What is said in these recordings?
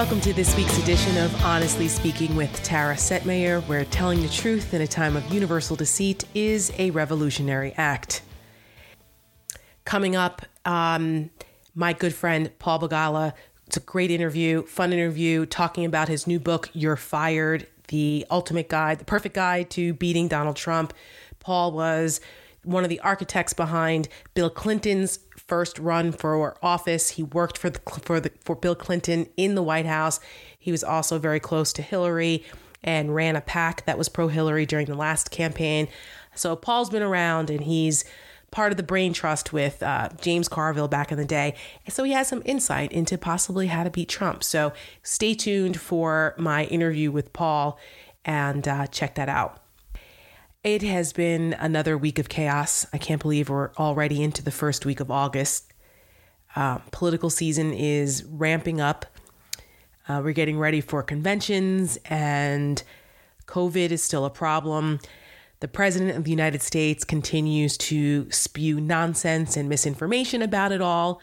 Welcome to this week's edition of Honestly Speaking with Tara Setmayer, where telling the truth in a time of universal deceit is a revolutionary act. Coming up, um, my good friend Paul Begala. It's a great interview, fun interview, talking about his new book, You're Fired The Ultimate Guide, the perfect guide to beating Donald Trump. Paul was one of the architects behind Bill Clinton's first run for office. He worked for the, for the for Bill Clinton in the White House. He was also very close to Hillary and ran a PAC that was pro Hillary during the last campaign. So Paul's been around and he's part of the brain trust with uh, James Carville back in the day. So he has some insight into possibly how to beat Trump. So stay tuned for my interview with Paul and uh, check that out. It has been another week of chaos. I can't believe we're already into the first week of August. Uh, political season is ramping up. Uh, we're getting ready for conventions, and COVID is still a problem. The President of the United States continues to spew nonsense and misinformation about it all,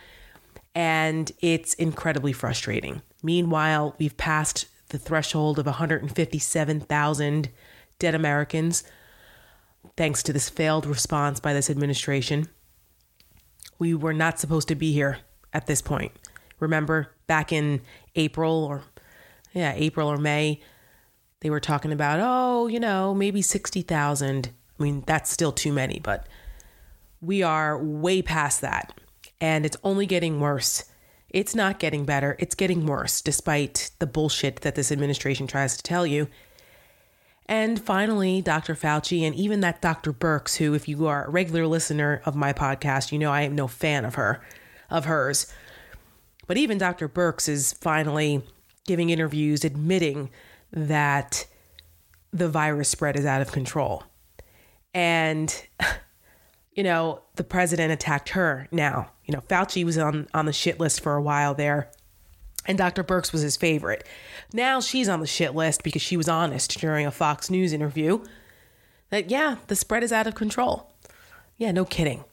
and it's incredibly frustrating. Meanwhile, we've passed the threshold of 157,000 dead Americans thanks to this failed response by this administration. We were not supposed to be here at this point. Remember back in April or, yeah, April or May, they were talking about, oh, you know, maybe 60,000. I mean, that's still too many, but we are way past that. And it's only getting worse. It's not getting better. It's getting worse, despite the bullshit that this administration tries to tell you. And finally, Dr. Fauci and even that Dr. Birx, who, if you are a regular listener of my podcast, you know I am no fan of her, of hers. But even Dr. Birx is finally giving interviews admitting that the virus spread is out of control. And, you know, the president attacked her now. You know, Fauci was on, on the shit list for a while there and Dr. Birx was his favorite. Now she's on the shit list because she was honest during a Fox News interview that, yeah, the spread is out of control. Yeah, no kidding.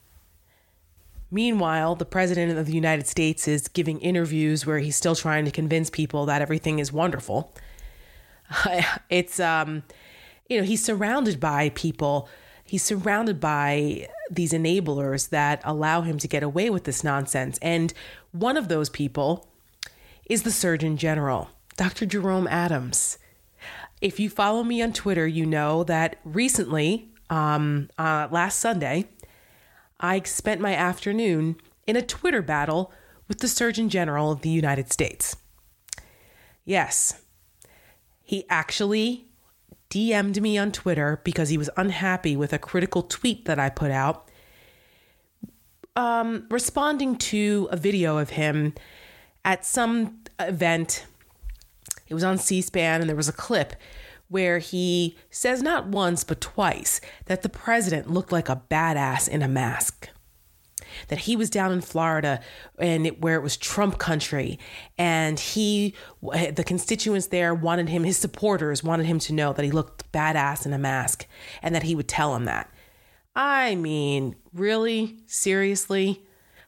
Meanwhile, the President of the United States is giving interviews where he's still trying to convince people that everything is wonderful. It's, um, you know, he's surrounded by people, he's surrounded by these enablers that allow him to get away with this nonsense. And one of those people is the Surgeon General, Dr. Jerome Adams. If you follow me on Twitter, you know that recently, um, uh, last Sunday, I spent my afternoon in a Twitter battle with the Surgeon General of the United States. Yes, he actually DM'd me on Twitter because he was unhappy with a critical tweet that I put out, um, responding to a video of him at some event. It was on C SPAN, and there was a clip where he says not once but twice that the president looked like a badass in a mask. That he was down in Florida and it, where it was Trump country, and he, the constituents there wanted him, his supporters wanted him to know that he looked badass in a mask, and that he would tell them that. I mean, really? Seriously?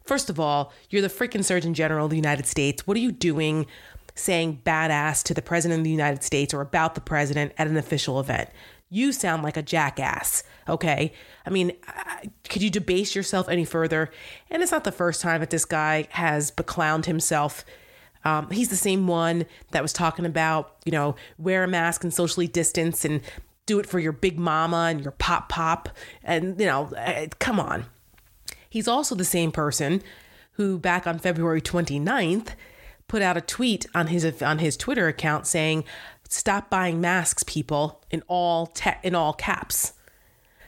First of all, you're the freaking Surgeon General of the United States. What are you doing saying badass to the President of the United States or about the President at an official event? You sound like a jackass, okay? I mean, could you debase yourself any further? And it's not the first time that this guy has beclowned himself. Um, he's the same one that was talking about, you know, wear a mask and socially distance and do it for your big mama and your pop pop. And, you know, come on. He's also the same person who, back on February 29th, put out a tweet on his on his Twitter account saying, "Stop buying masks, people!" in all te- in all caps.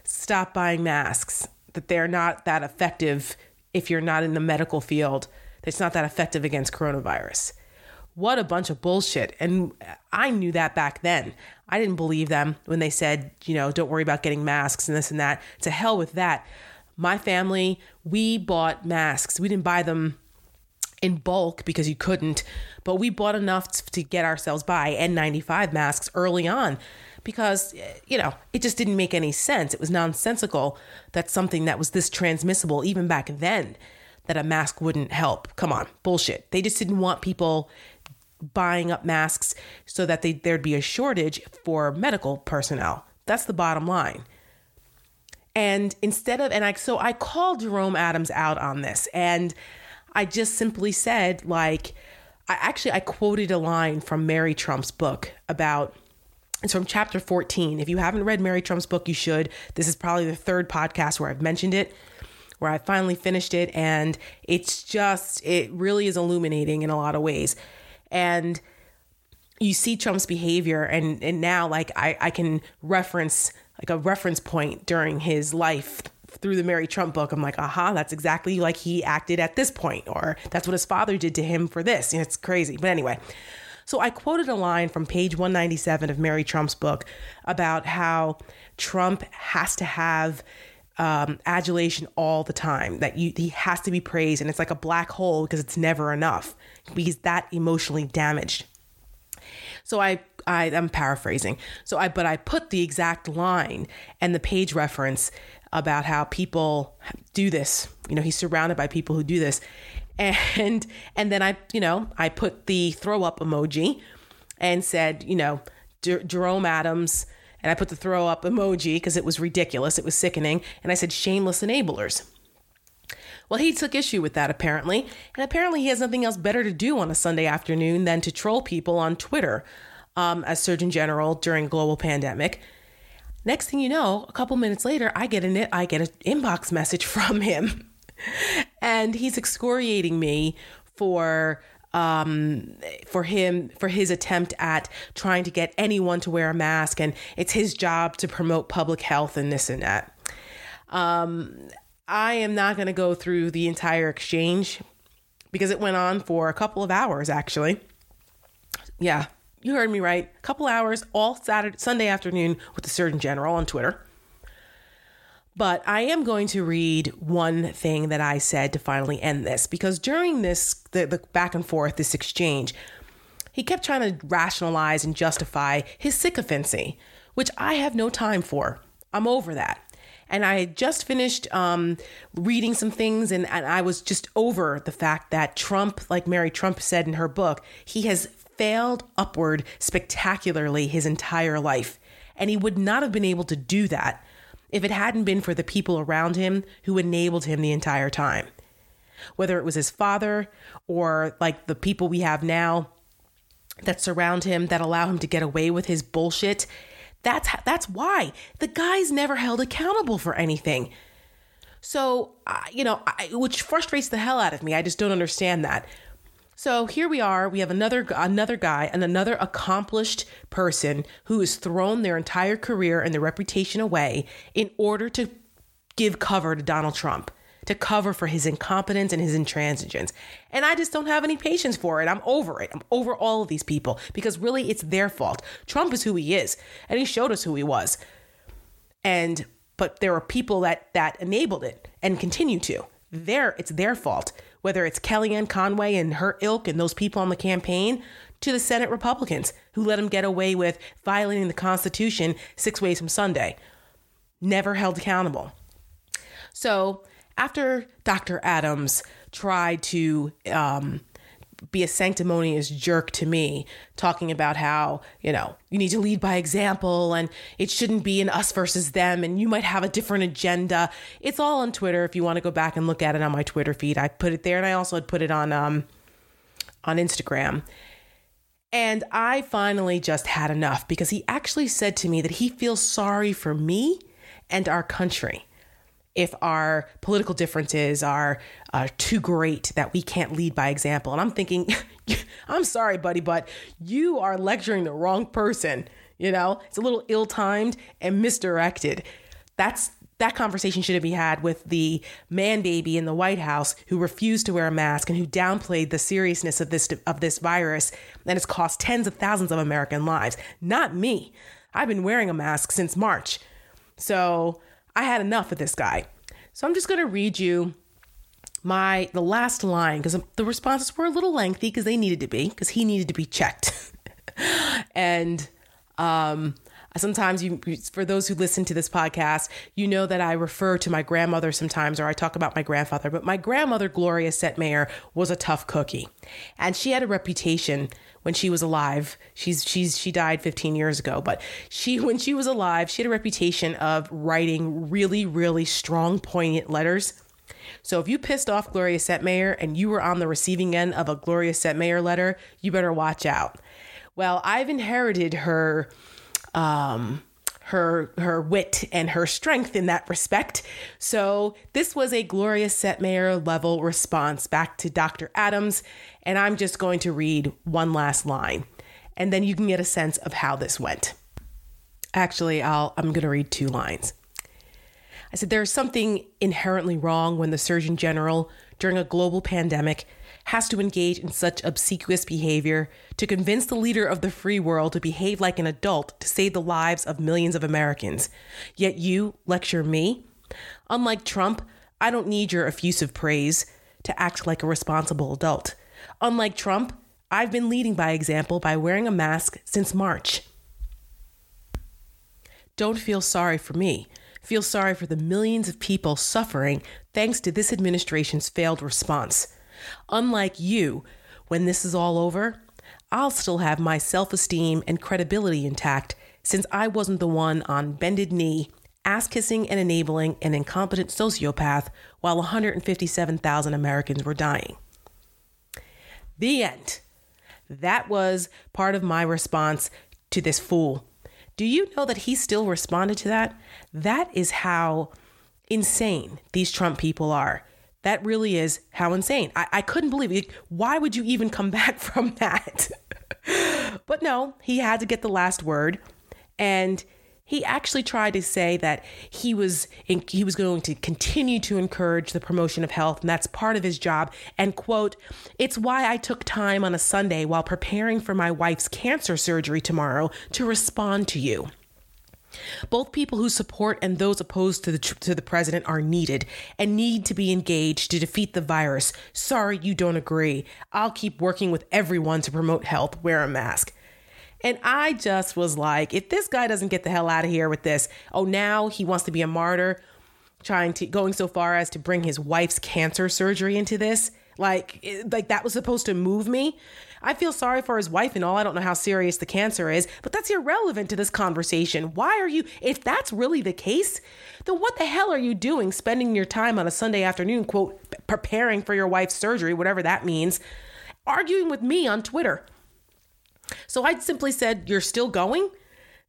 Stop buying masks. That they're not that effective if you're not in the medical field. It's not that effective against coronavirus. What a bunch of bullshit. And I knew that back then. I didn't believe them when they said, you know, don't worry about getting masks and this and that. To hell with that my family, we bought masks. We didn't buy them in bulk because you couldn't, but we bought enough to get ourselves by N95 masks early on because, eh, you know, it just didn't make any sense. It was nonsensical that something that was this transmissible, even back then, that a mask wouldn't help. Come on, bullshit. They just didn't want people buying up masks so that they, there'd be a shortage for medical personnel. That's the bottom line. And instead of, and I, so I called Jerome Adams out on this and I just simply said, like, I actually, I quoted a line from Mary Trump's book about, it's from chapter 14. If you haven't read Mary Trump's book, you should. This is probably the third podcast where I've mentioned it, where I finally finished it. And it's just, it really is illuminating in a lot of ways. And you see Trump's behavior, and, and now, like, I, I can reference like a reference point during his life through the Mary Trump book. I'm like, aha, that's exactly like he acted at this point, or that's what his father did to him for this. It's crazy. But anyway, so I quoted a line from page 197 of Mary Trump's book about how Trump has to have um, adulation all the time, that you, he has to be praised, and it's like a black hole because it's never enough. He's that emotionally damaged. So I, I am paraphrasing. So I but I put the exact line and the page reference about how people do this. You know, he's surrounded by people who do this. And and then I, you know, I put the throw up emoji and said, you know, Jerome Adams and I put the throw up emoji because it was ridiculous, it was sickening, and I said shameless enablers. Well, he took issue with that apparently, and apparently he has nothing else better to do on a Sunday afternoon than to troll people on Twitter um, as Surgeon General during global pandemic. Next thing you know, a couple minutes later, I get an I get an inbox message from him, and he's excoriating me for um, for him for his attempt at trying to get anyone to wear a mask, and it's his job to promote public health and this and that. Um, I am not going to go through the entire exchange because it went on for a couple of hours, actually. Yeah, you heard me right. A couple hours all Saturday, Sunday afternoon with the Surgeon General on Twitter. But I am going to read one thing that I said to finally end this because during this, the, the back and forth, this exchange, he kept trying to rationalize and justify his sycophancy, which I have no time for. I'm over that and I had just finished um, reading some things, and, and I was just over the fact that Trump, like Mary Trump said in her book, he has failed upward spectacularly his entire life. And he would not have been able to do that if it hadn't been for the people around him who enabled him the entire time. Whether it was his father or like the people we have now that surround him that allow him to get away with his bullshit that's that's why the guy's never held accountable for anything. So, uh, you know, I, which frustrates the hell out of me. I just don't understand that. So here we are. We have another another guy and another accomplished person who has thrown their entire career and their reputation away in order to give cover to Donald Trump to cover for his incompetence and his intransigence. And I just don't have any patience for it. I'm over it. I'm over all of these people because really it's their fault. Trump is who he is, and he showed us who he was. And but there are people that that enabled it and continue to. There, it's their fault. Whether it's Kellyanne Conway and her ilk and those people on the campaign, to the Senate Republicans who let him get away with violating the Constitution six ways from Sunday. Never held accountable. So after Dr. Adams tried to um, be a sanctimonious jerk to me, talking about how, you know, you need to lead by example and it shouldn't be an us versus them and you might have a different agenda. It's all on Twitter if you want to go back and look at it on my Twitter feed. I put it there and I also had put it on um on Instagram. And I finally just had enough because he actually said to me that he feels sorry for me and our country if our political differences are uh, too great that we can't lead by example. And I'm thinking, I'm sorry, buddy, but you are lecturing the wrong person. You know, it's a little ill timed and misdirected. That's that conversation should have been had with the man baby in the White House who refused to wear a mask and who downplayed the seriousness of this of this virus and it's cost tens of thousands of American lives. Not me. I've been wearing a mask since March. So I had enough of this guy. So I'm just going to read you my the last line because the responses were a little lengthy because they needed to be because he needed to be checked. and um sometimes you for those who listen to this podcast you know that i refer to my grandmother sometimes or i talk about my grandfather but my grandmother gloria setmayer was a tough cookie and she had a reputation when she was alive. She's she's she died 15 years ago, but she when she was alive, she had a reputation of writing really really strong poignant letters. So if you pissed off Gloria Setmayer and you were on the receiving end of a Gloria Setmayer letter, you better watch out. Well, I've inherited her um her her wit and her strength in that respect. So this was a Gloria Setmayer level response back to Dr. Adams, and I'm just going to read one last line, and then you can get a sense of how this went. Actually, I'll I'm going to read two lines. I said there is something inherently wrong when the Surgeon General during a global pandemic has to engage in such obsequious behavior to convince the leader of the free world to behave like an adult to save the lives of millions of Americans. Yet you lecture me? Unlike Trump, I don't need your effusive praise to act like a responsible adult. Unlike Trump, I've been leading by example by wearing a mask since March. Don't feel sorry for me. Feel sorry for the millions of people suffering thanks to this administration's failed response. Unlike you, when this is all over, I'll still have my self esteem and credibility intact since I wasn't the one on bended knee, ass kissing and enabling an incompetent sociopath while 157,000 Americans were dying. The end. That was part of my response to this fool. Do you know that he still responded to that? That is how insane these Trump people are. That really is how insane. I, I couldn't believe it. Why would you even come back from that? but no, he had to get the last word. And he actually tried to say that he was in, he was going to continue to encourage the promotion of health and that's part of his job and quote it's why I took time on a Sunday while preparing for my wife's cancer surgery tomorrow to respond to you both people who support and those opposed to the to the president are needed and need to be engaged to defeat the virus. Sorry you don't agree. I'll keep working with everyone to promote health. Wear a mask. And I just was like, if this guy doesn't get the hell out of here with this, oh now he wants to be a martyr, trying to going so far as to bring his wife's cancer surgery into this. Like eh, like that was supposed to move me. I feel sorry for his wife and all. I don't know how serious the cancer is, but that's irrelevant to this conversation. Why are you, if that's really the case, then what the hell are you doing spending your time on a Sunday afternoon, quote, preparing for your wife's surgery, whatever that means, arguing with me on Twitter? So I simply said, You're still going?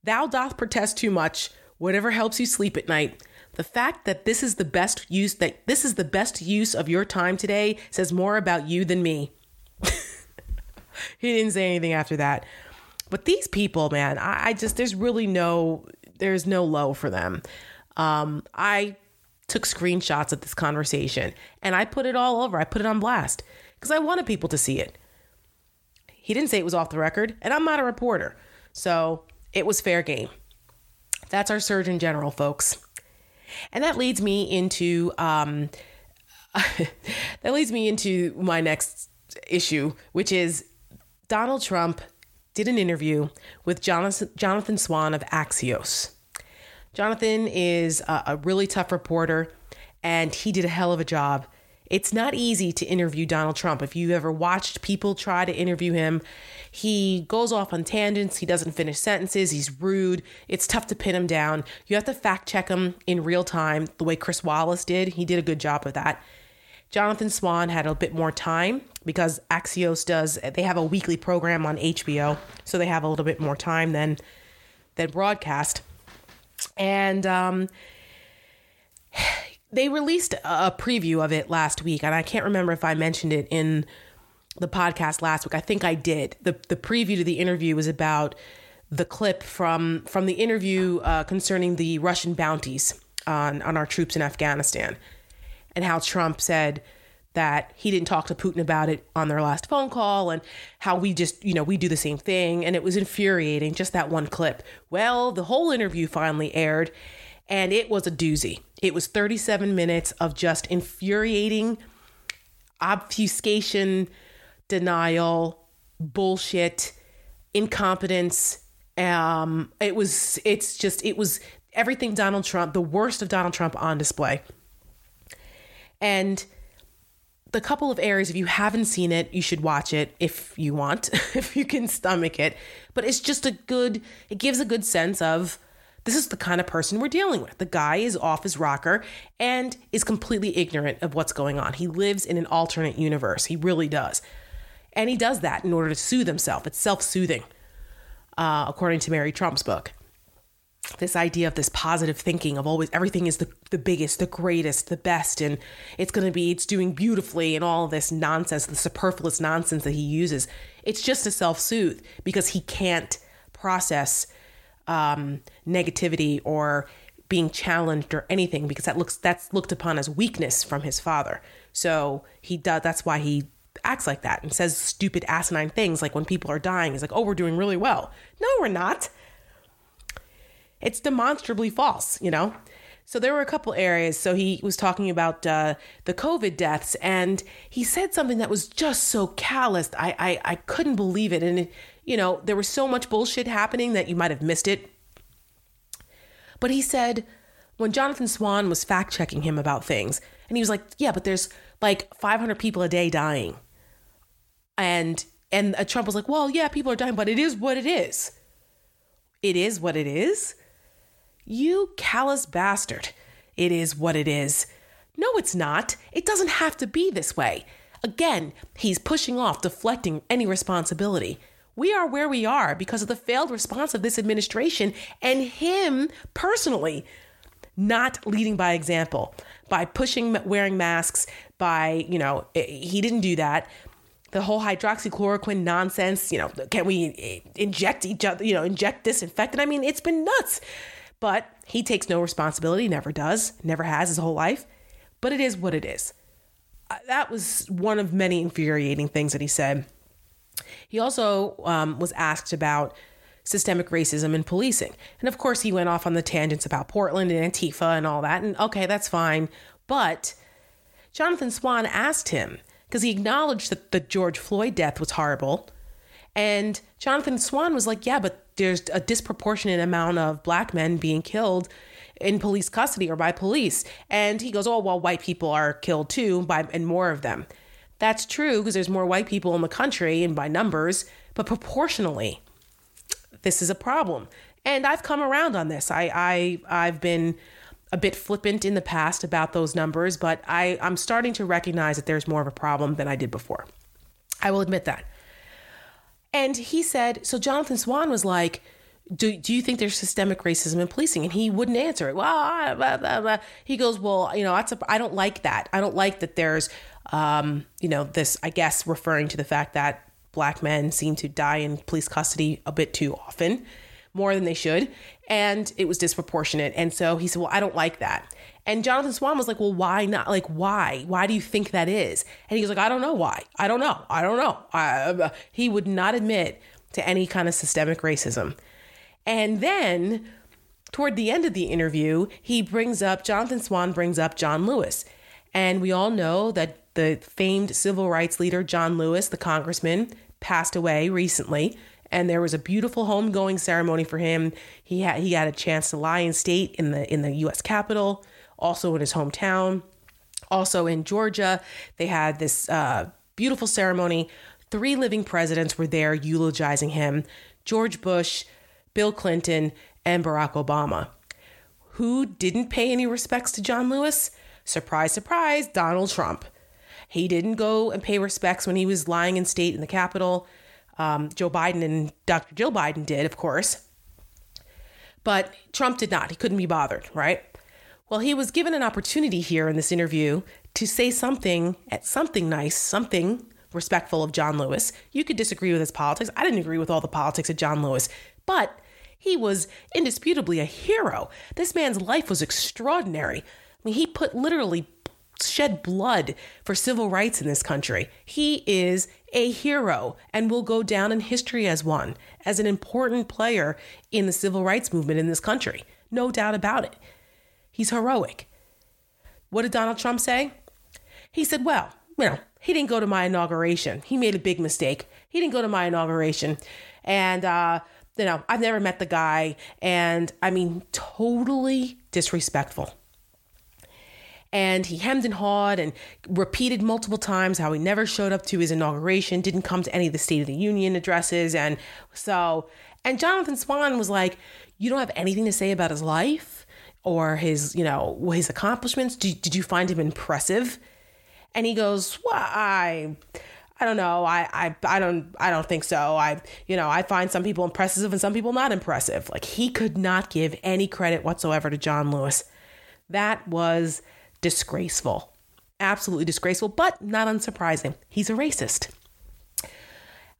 Thou doth protest too much. Whatever helps you sleep at night. The fact that this is the best use that this is the best use of your time today says more about you than me he didn't say anything after that. But these people, man, I, I just there's really no there's no low for them. Um, I took screenshots of this conversation and I put it all over. I put it on blast because I wanted people to see it. He didn't say it was off the record, and I'm not a reporter. So it was fair game. That's our Surgeon General, folks. And that leads me into um, that leads me into my next issue, which is Donald Trump did an interview with Jonathan Swan of Axios. Jonathan is a, a really tough reporter, and he did a hell of a job. It's not easy to interview Donald Trump. If you ever watched people try to interview him, he goes off on tangents. He doesn't finish sentences. He's rude. It's tough to pin him down. You have to fact check him in real time, the way Chris Wallace did. He did a good job of that. Jonathan Swan had a bit more time because Axios does they have a weekly program on HBO, so they have a little bit more time than than broadcast. And um, they released a preview of it last week, and I can't remember if I mentioned it in the podcast last week. I think I did. the The preview to the interview was about the clip from from the interview uh, concerning the Russian bounties on on our troops in Afghanistan and how Trump said that he didn't talk to Putin about it on their last phone call and how we just, you know, we do the same thing. And it was infuriating, just that one clip. Well, the whole interview finally aired and it was a doozy. It was 37 minutes of just infuriating obfuscation, denial, bullshit, incompetence. Um, it was, it's just, it was everything Donald Trump, the worst of Donald Trump on display. And the couple of areas, if you haven't seen it, you should watch it if you want, if you can stomach it. But it's just a good, it gives a good sense of this is the kind of person we're dealing with. The guy is off his rocker and is completely ignorant of what's going on. He lives in an alternate universe. He really does. And he does that in order to soothe himself. It's self soothing, uh, according to Mary Trump's book this idea of this positive thinking of always everything is the, the biggest, the greatest, the best, and it's going to be, it's doing beautifully, and all this nonsense, the superfluous nonsense that he uses. It's just to self soothe because he can't process um, negativity or being challenged or anything because that looks that's looked upon as weakness from his father. So he does. That's why he acts like that and says stupid asinine things like when people are dying he's like oh we're doing really well no we're not it's demonstrably false, you know? So there were a couple areas. So he was talking about uh, the COVID deaths, and he said something that was just so calloused. I, I, I couldn't believe it. And, it, you know, there was so much bullshit happening that you might have missed it. But he said, when Jonathan Swan was fact checking him about things, and he was like, yeah, but there's like 500 people a day dying. And and uh, Trump was like, well, yeah, people are dying, but it is what it is. It is what it is. You callous bastard. It is what it is. No, it's not. It doesn't have to be this way. Again, he's pushing off, deflecting any responsibility. We are where we are because of the failed response of this administration and him personally not leading by example, by pushing wearing masks, by, you know, he didn't do that. The whole hydroxychloroquine nonsense, you know, can we eh, inject each other, you know, inject disinfectant? I mean, it's been nuts. But he takes no responsibility, never does, never has his whole life. But it is what it is. Uh, that was one of many infuriating things that he said. He also um, was asked about systemic racism in policing. And of course, he went off on the tangents about Portland and Antifa and all that. And okay, that's fine. But Jonathan Swan asked him, because he acknowledged that the George Floyd death was horrible. And Jonathan Swan was like, yeah, but there's a disproportionate amount of black men being killed in police custody or by police. And he goes, oh, well, white people are killed too, by and more of them. That's true because there's more white people in the country and by numbers, but proportionally, this is a problem. And I've come around on this. I, I I've been a bit flippant in the past about those numbers, but I, I'm starting to recognize that there's more of a problem than I did before. I will admit that. And he said, so Jonathan Swan was like, do, do you think there's systemic racism in policing? And he wouldn't answer it. Well, blah, blah, blah. he goes, well, you know, that's a, I don't like that. I don't like that there's, um, you know, this, I guess, referring to the fact that black men seem to die in police custody a bit too often, more than they should. And it was disproportionate. And so he said, well, I don't like that. And Jonathan Swan was like, well, why not? Like, why? Why do you think that is? And he was like, I don't know why. I don't know. I don't know. I, uh, he would not admit to any kind of systemic racism. And then toward the end of the interview, he brings up, Jonathan Swan brings up John Lewis. And we all know that the famed civil rights leader, John Lewis, the congressman, passed away recently. And there was a beautiful homegoing ceremony for him. He had he got a chance to lie in state in the in the U.S. Capitol also in his hometown. Also in Georgia, they had this uh, beautiful ceremony. Three living presidents were there eulogizing him George Bush, Bill Clinton, and Barack Obama. Who didn't pay any respects to John Lewis? Surprise, surprise, Donald Trump. He didn't go and pay respects when he was lying in state in the Capitol. Um, Joe Biden and Dr. Jill Biden did, of course. But Trump did not. He couldn't be bothered, right? Well, he was given an opportunity here in this interview to say something at something nice, something respectful of John Lewis. You could disagree with his politics. I didn't agree with all the politics of John Lewis, but he was indisputably a hero. This man's life was extraordinary. I mean, he put literally shed blood for civil rights in this country. He is a hero and will go down in history as one, as an important player in the civil rights movement in this country. No doubt about it. He's heroic. What did Donald Trump say? He said, well, you know, he didn't go to my inauguration. He made a big mistake. He didn't go to my inauguration. And, uh, you know, I've never met the guy. And I mean, totally disrespectful. And he hemmed and hawed and repeated multiple times how he never showed up to his inauguration, didn't come to any of the State of the Union addresses. And so, and Jonathan Swan was like, You don't have anything to say about his life or his, you know, his accomplishments? Did, did you find him impressive? And he goes, Well, I. I don't know. I, I I don't I don't think so. I you know I find some people impressive and some people not impressive. Like he could not give any credit whatsoever to John Lewis. That was disgraceful. Absolutely disgraceful, but not unsurprising. He's a racist.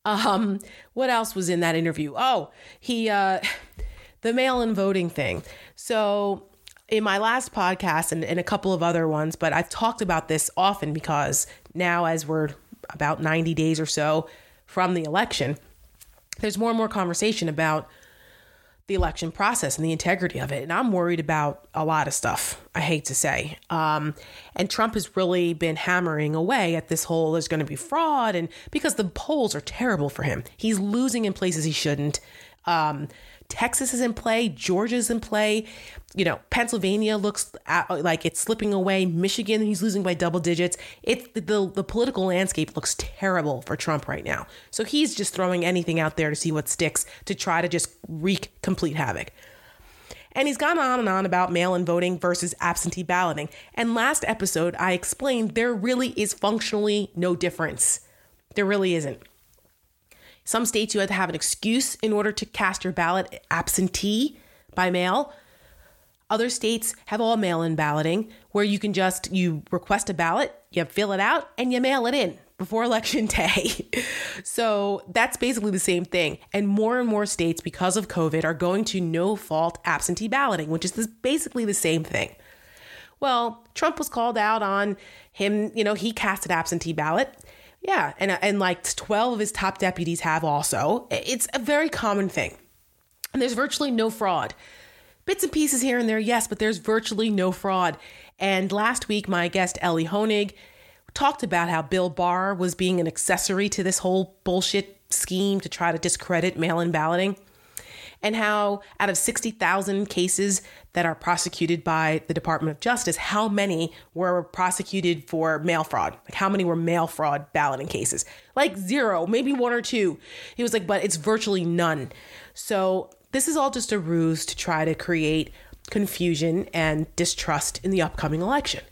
Um, what else was in that interview? Oh, he uh the mail-in voting thing. So in my last podcast and, and a couple of other ones, but I've talked about this often because now as we're about 90 days or so from the election, there's more and more conversation about the election process and the integrity of it. And I'm worried about a lot of stuff, I hate to say. Um, and Trump has really been hammering away at this whole there's going to be fraud. And because the polls are terrible for him, he's losing in places he shouldn't. Um, Texas is in play, Georgia's in play. You know, Pennsylvania looks at, like it's slipping away. Michigan, he's losing by double digits. It's the, the the political landscape looks terrible for Trump right now. So he's just throwing anything out there to see what sticks to try to just wreak complete havoc. And he's gone on and on about mail in voting versus absentee balloting. And last episode, I explained there really is functionally no difference. There really isn't. Some states you have to have an excuse in order to cast your ballot absentee by mail. Other states have all mail-in balloting where you can just you request a ballot, you fill it out and you mail it in before election day. so that's basically the same thing. And more and more states because of COVID are going to no fault absentee balloting, which is this, basically the same thing. Well, Trump was called out on him, you know, he cast an absentee ballot. Yeah, and and like 12 of his top deputies have also. It's a very common thing. And there's virtually no fraud. Bits and pieces here and there, yes, but there's virtually no fraud. And last week my guest Elie Honig talked about how Bill Barr was being an accessory to this whole bullshit scheme to try to discredit mail-in balloting and how out of 60,000 cases that are prosecuted by the Department of Justice, how many were prosecuted for mail fraud? Like how many were mail fraud balloting cases? Like zero, maybe one or two. He was like, but it's virtually none. So this is all just a ruse to try to create confusion and distrust in the upcoming election.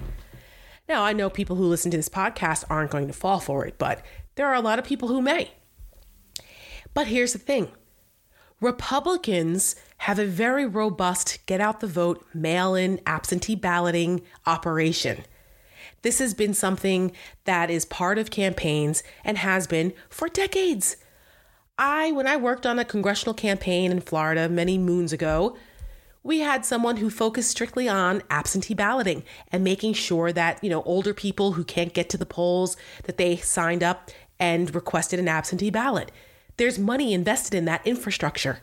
Now, I know people who listen to this podcast aren't going to fall for it, but there are a lot of people who may. But here's the thing Republicans have a very robust get out the vote, mail in, absentee balloting operation. This has been something that is part of campaigns and has been for decades. I, when I worked on a congressional campaign in Florida many moons ago, we had someone who focused strictly on absentee balloting and making sure that, you know, older people who can't get to the polls that they signed up and requested an absentee ballot there's money invested in that infrastructure.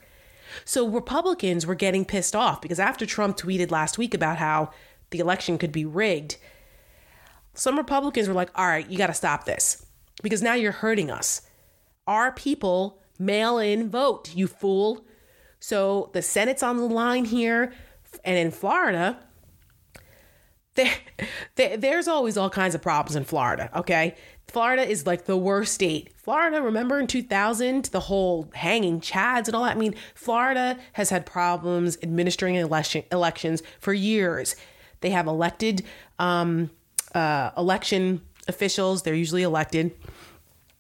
So Republicans were getting pissed off because after Trump tweeted last week about how the election could be rigged, some Republicans were like, all right, you got to stop this because now you're hurting us. Our people mail in vote, you fool. So the Senate's on the line here. And in Florida, there, there, there's always all kinds of problems in Florida, okay? Florida is like the worst state. Florida, remember in 2000, the whole hanging chads and all that? I mean, Florida has had problems administering election, elections for years. They have elected um, uh, election officials, they're usually elected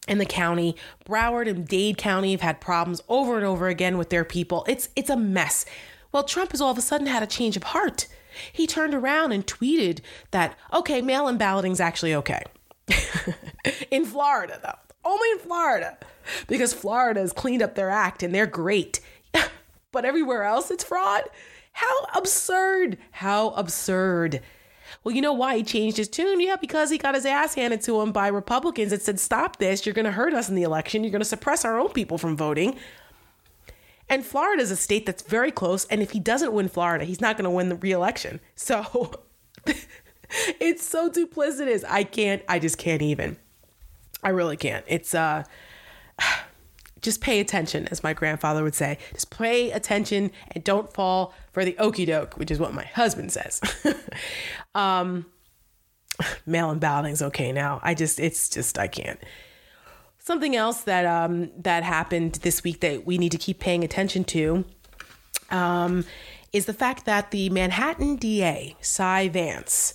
in the county. Broward and Dade County have had problems over and over again with their people. It's it's a mess. Well, Trump has all of a sudden had a change of heart. He turned around and tweeted that okay, mail-in balloting is actually okay. in Florida, though. Only in Florida. Because Florida has cleaned up their act and they're great. but everywhere else, it's fraud. How absurd. How absurd. Well, you know why he changed his tune? Yeah, because he got his ass handed to him by Republicans that said, stop this. You're going to hurt us in the election. You're going to suppress our own people from voting. And Florida is a state that's very close. And if he doesn't win Florida, he's not going to win the reelection. So it's so duplicitous. I can't, I just can't even. I really can't. It's, uh, just pay attention, as my grandfather would say. Just pay attention and don't fall for the okey doke, which is what my husband says. um, mail in balloting's okay now. I just, it's just, I can't. Something else that um, that happened this week that we need to keep paying attention to um, is the fact that the Manhattan DA, Cy Vance,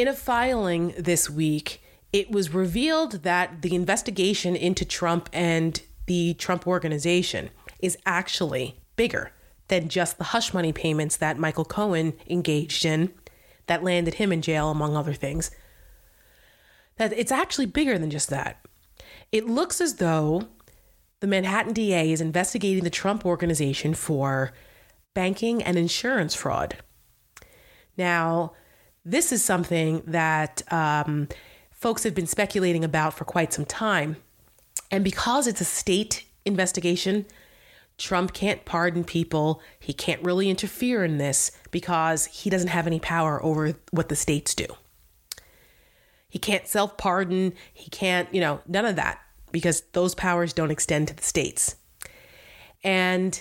in a filing this week, it was revealed that the investigation into Trump and the Trump organization is actually bigger than just the hush money payments that Michael Cohen engaged in that landed him in jail, among other things. That it's actually bigger than just that. It looks as though the Manhattan DA is investigating the Trump organization for banking and insurance fraud. Now, this is something that um, folks have been speculating about for quite some time. And because it's a state investigation, Trump can't pardon people. He can't really interfere in this because he doesn't have any power over what the states do. He can't self pardon. He can't, you know, none of that because those powers don't extend to the states. And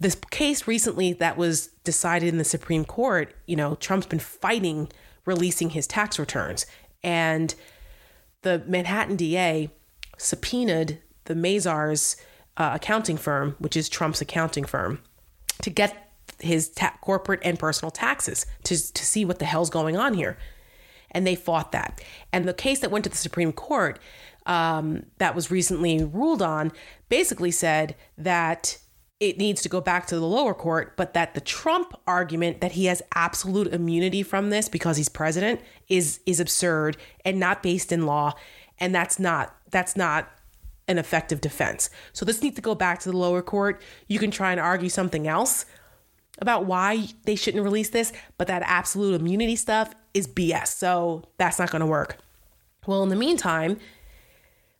this case recently that was decided in the Supreme Court, you know, Trump's been fighting releasing his tax returns. And the Manhattan DA subpoenaed the Mazars uh, accounting firm, which is Trump's accounting firm, to get his ta- corporate and personal taxes to, to see what the hell's going on here and they fought that. And the case that went to the Supreme Court um, that was recently ruled on basically said that it needs to go back to the lower court, but that the Trump argument that he has absolute immunity from this because he's president is is absurd and not based in law, and that's not that's not an effective defense. So this needs to go back to the lower court. You can try and argue something else about why they shouldn't release this, but that absolute immunity stuff is BS. So that's not going to work. Well, in the meantime,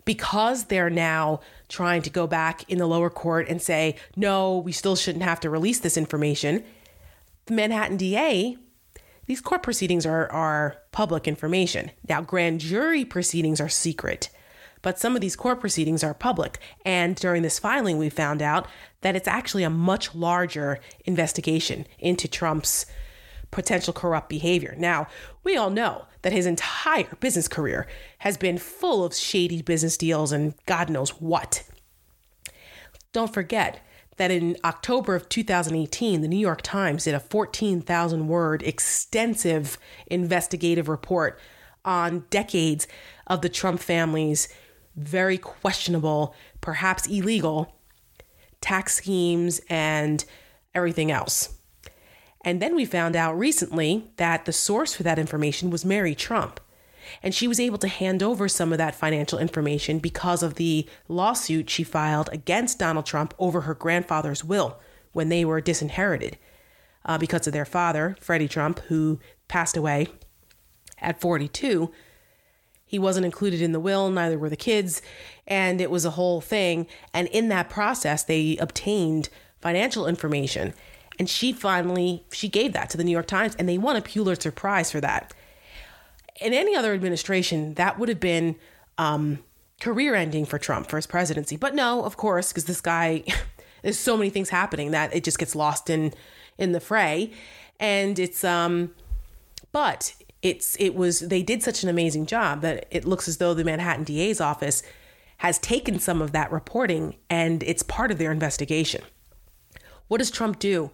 because they're now trying to go back in the lower court and say, no, we still shouldn't have to release this information, the Manhattan DA, these court proceedings are, are public information. Now, grand jury proceedings are secret, but some of these court proceedings are public. And during this filing, we found out that it's actually a much larger investigation into Trump's potential corrupt behavior. Now, we all know that his entire business career has been full of shady business deals and God knows what. Don't forget that in October of 2018, the New York Times did a 14,000 word extensive investigative report on decades of the Trump family's very questionable, perhaps illegal tax schemes and everything else. And then we found out recently that the source for that information was Mary Trump. And she was able to hand over some of that financial information because of the lawsuit she filed against Donald Trump over her grandfather's will when they were disinherited uh, because of their father, Freddie Trump, who passed away at 42. He wasn't included in the will, neither were the kids, and it was a whole thing. And in that process, they obtained financial information and she finally she gave that to the New York Times and they won a Pulitzer Prize for that. In any other administration, that would have been um, career ending for Trump for his presidency. But no, of course, because this guy there's so many things happening that it just gets lost in in the fray. And it's um but it's it was they did such an amazing job that it looks as though the Manhattan DA's office has taken some of that reporting and it's part of their investigation. What does Trump do?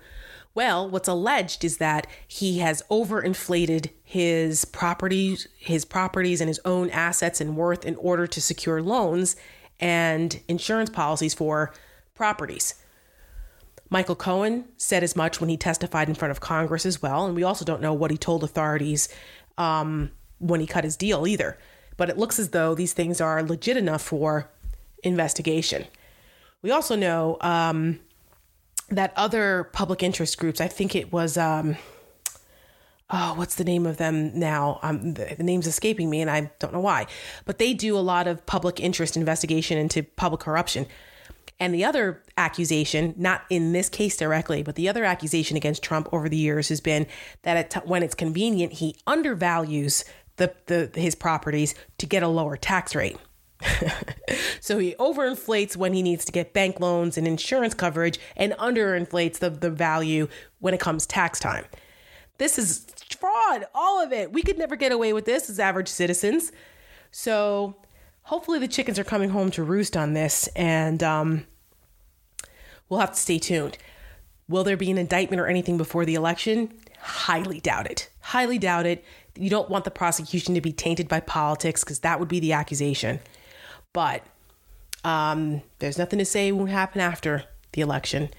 Well, what's alleged is that he has overinflated his properties, his properties and his own assets and worth in order to secure loans and insurance policies for properties. Michael Cohen said as much when he testified in front of Congress as well, and we also don't know what he told authorities um, when he cut his deal either. But it looks as though these things are legit enough for investigation. We also know um, that other public interest groups, I think it was, um, oh, what's the name of them now? Um, the, the, name's escaping me and I don't know why, but they do a lot of public interest investigation into public corruption. And the other accusation, not in this case directly, but the other accusation against Trump over the years has been that t- when it's convenient, he undervalues the, the his properties to get a lower tax rate. so he overinflates when he needs to get bank loans and insurance coverage and underinflates the, the value when it comes tax time. This is fraud, all of it. We could never get away with this as average citizens. So hopefully the chickens are coming home to roost on this, and um, we'll have to stay tuned. Will there be an indictment or anything before the election? Highly doubt it. Highly doubt it. You don't want the prosecution to be tainted by politics because that would be the accusation. But um, there's nothing to say won't happen after the election.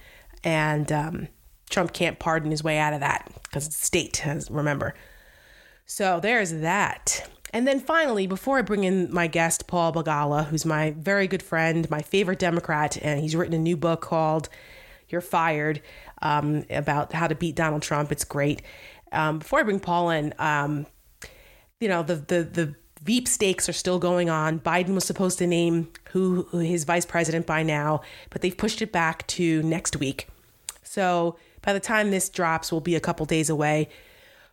And um, Trump can't pardon his way out of that because it's state, remember. So there's that. And then finally, before I bring in my guest, Paul Begala, who's my very good friend, my favorite Democrat, and he's written a new book called You're Fired um, about how to beat Donald Trump. It's great. Um, before I bring Paul in, um, you know, the, the, the Veep stakes are still going on. Biden was supposed to name who, who his vice president by now, but they've pushed it back to next week. So by the time this drops, we'll be a couple days away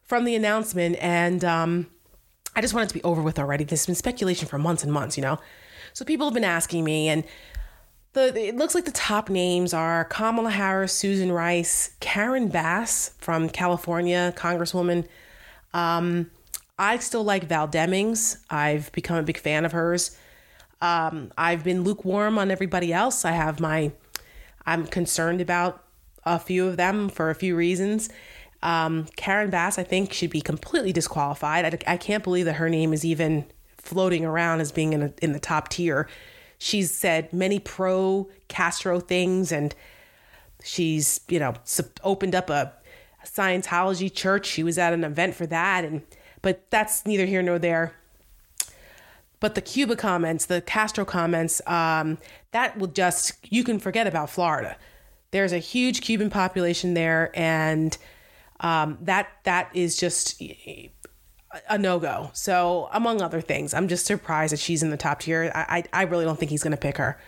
from the announcement. And um, I just want it to be over with already. There's been speculation for months and months, you know? So people have been asking me, and the, it looks like the top names are Kamala Harris, Susan Rice, Karen Bass from California, Congresswoman. Um, I still like Val Demings. I've become a big fan of hers. Um, I've been lukewarm on everybody else. I have my, I'm concerned about a few of them for a few reasons. Um, Karen Bass, I think, should be completely disqualified. I, I can't believe that her name is even floating around as being in, a, in the top tier. She's said many pro Castro things, and she's, you know, opened up a, a Scientology church. She was at an event for that, and but that's neither here nor there. But the Cuba comments, the Castro comments, um, that will just you can forget about Florida. There's a huge Cuban population there, and um, that that is just a no go. So, among other things, I'm just surprised that she's in the top tier. I I, really don't think he's going to pick her.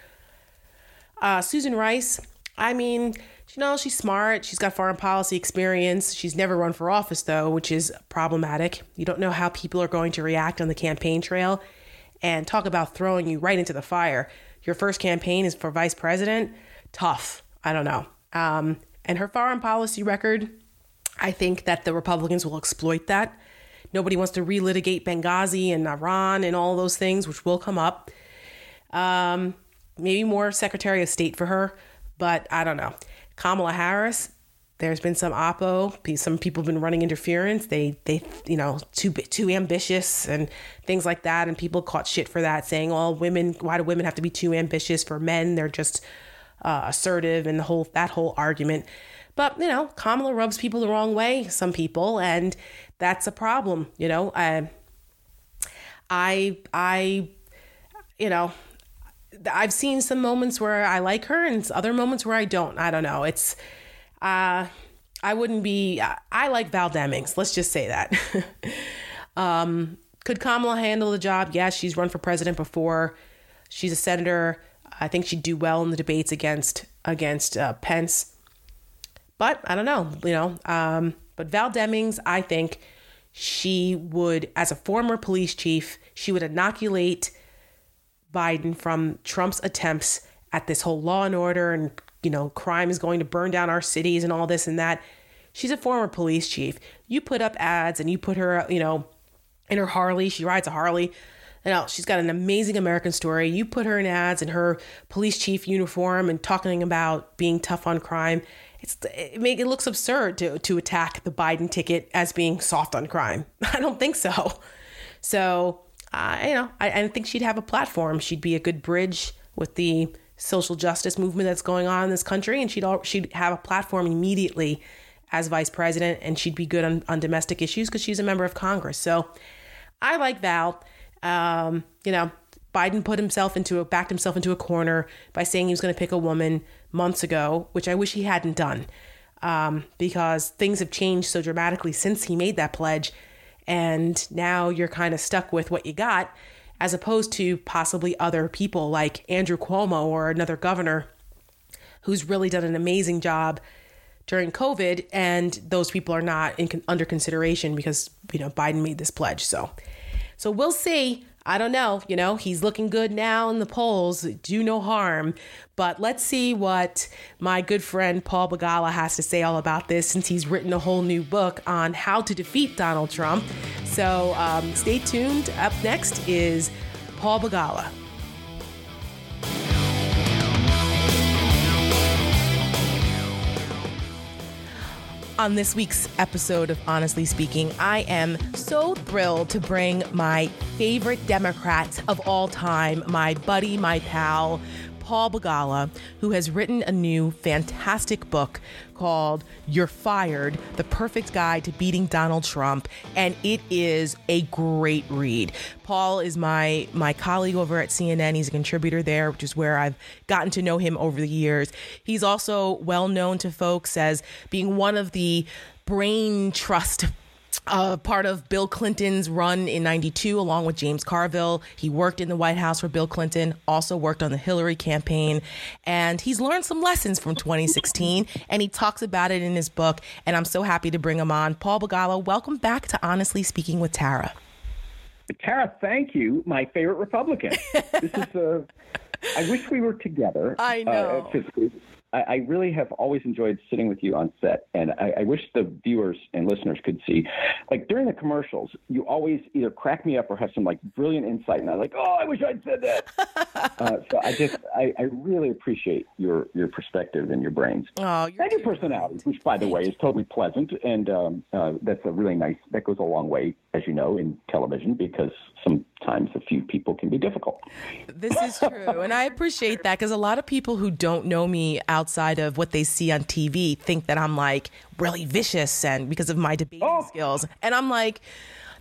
Uh, Susan Rice, I mean, know, she's smart. She's got foreign policy experience. She's never run for office, though, which is problematic. You don't know how people are going to react on the campaign trail. And talk about throwing you right into the fire. Your first campaign is for vice president. Tough. I don't know. Um, and her foreign policy record, I think that the Republicans will exploit that. Nobody wants to relitigate Benghazi and Iran and all those things, which will come up. Um, maybe more Secretary of State for her, but I don't know. Kamala Harris, there's been some oppo. Some people have been running interference. They, they, you know, too too ambitious and things like that. And people caught shit for that, saying, "Well, women, why do women have to be too ambitious for men? They're just uh, assertive and the whole that whole argument. But you know, Kamala rubs people the wrong way. Some people, and that's a problem. You know, I, I, I, you know, I've seen some moments where I like her and other moments where I don't. I don't know. It's, uh, I wouldn't be. I like Val Demings. Let's just say that. um, could Kamala handle the job? Yes, yeah, she's run for president before. She's a senator. I think she'd do well in the debates against against uh, Pence. But I don't know, you know. Um, but Val Demings, I think she would, as a former police chief, she would inoculate Biden from Trump's attempts at this whole law and order and you know crime is going to burn down our cities and all this and that. She's a former police chief. You put up ads and you put her, you know, in her Harley. She rides a Harley And now she's got an amazing American story. You put her in ads in her police chief uniform and talking about being tough on crime. It's it make it looks absurd to to attack the Biden ticket as being soft on crime. I don't think so. So uh, you know, I, I think she'd have a platform. She'd be a good bridge with the social justice movement that's going on in this country, and she'd all, she'd have a platform immediately as vice president, and she'd be good on, on domestic issues because she's a member of Congress. So I like Val. Um, you know, Biden put himself into a backed himself into a corner by saying he was going to pick a woman months ago, which I wish he hadn't done, um, because things have changed so dramatically since he made that pledge, and now you're kind of stuck with what you got, as opposed to possibly other people like Andrew Cuomo or another governor, who's really done an amazing job during COVID, and those people are not in, under consideration because you know Biden made this pledge. So so we'll see. I don't know. You know, he's looking good now in the polls. Do no harm. But let's see what my good friend Paul Begala has to say all about this since he's written a whole new book on how to defeat Donald Trump. So um, stay tuned. Up next is Paul Begala. On this week's episode of Honestly Speaking, I am so thrilled to bring my favorite Democrat of all time, my buddy, my pal, Paul Begala, who has written a new fantastic book called You're Fired The Perfect Guide to Beating Donald Trump. And it is a great read. Paul is my, my colleague over at CNN. He's a contributor there, which is where I've gotten to know him over the years. He's also well known to folks as being one of the brain trust uh, part of Bill Clinton's run in 92, along with James Carville. He worked in the White House for Bill Clinton, also worked on the Hillary campaign, and he's learned some lessons from 2016, and he talks about it in his book. And I'm so happy to bring him on. Paul Begala, welcome back to Honestly Speaking with Tara. Tara, thank you, my favorite Republican. this is a. Uh, I wish we were together. I uh, know. Uh, I, I, really have always enjoyed sitting with you on set, and I, I, wish the viewers and listeners could see. Like during the commercials, you always either crack me up or have some like brilliant insight, and I'm like, oh, I wish I'd said that. uh, so I just, I, I, really appreciate your your perspective and your brains. Oh, you and your personality, which by the way is totally pleasant, and um, uh, that's a really nice. That goes a long way, as you know, in television because sometimes a few people can be difficult. This is true, and I appreciate that because a lot of people who don't know me outside of what they see on TV think that I'm like really vicious and because of my debating oh. skills. And I'm like,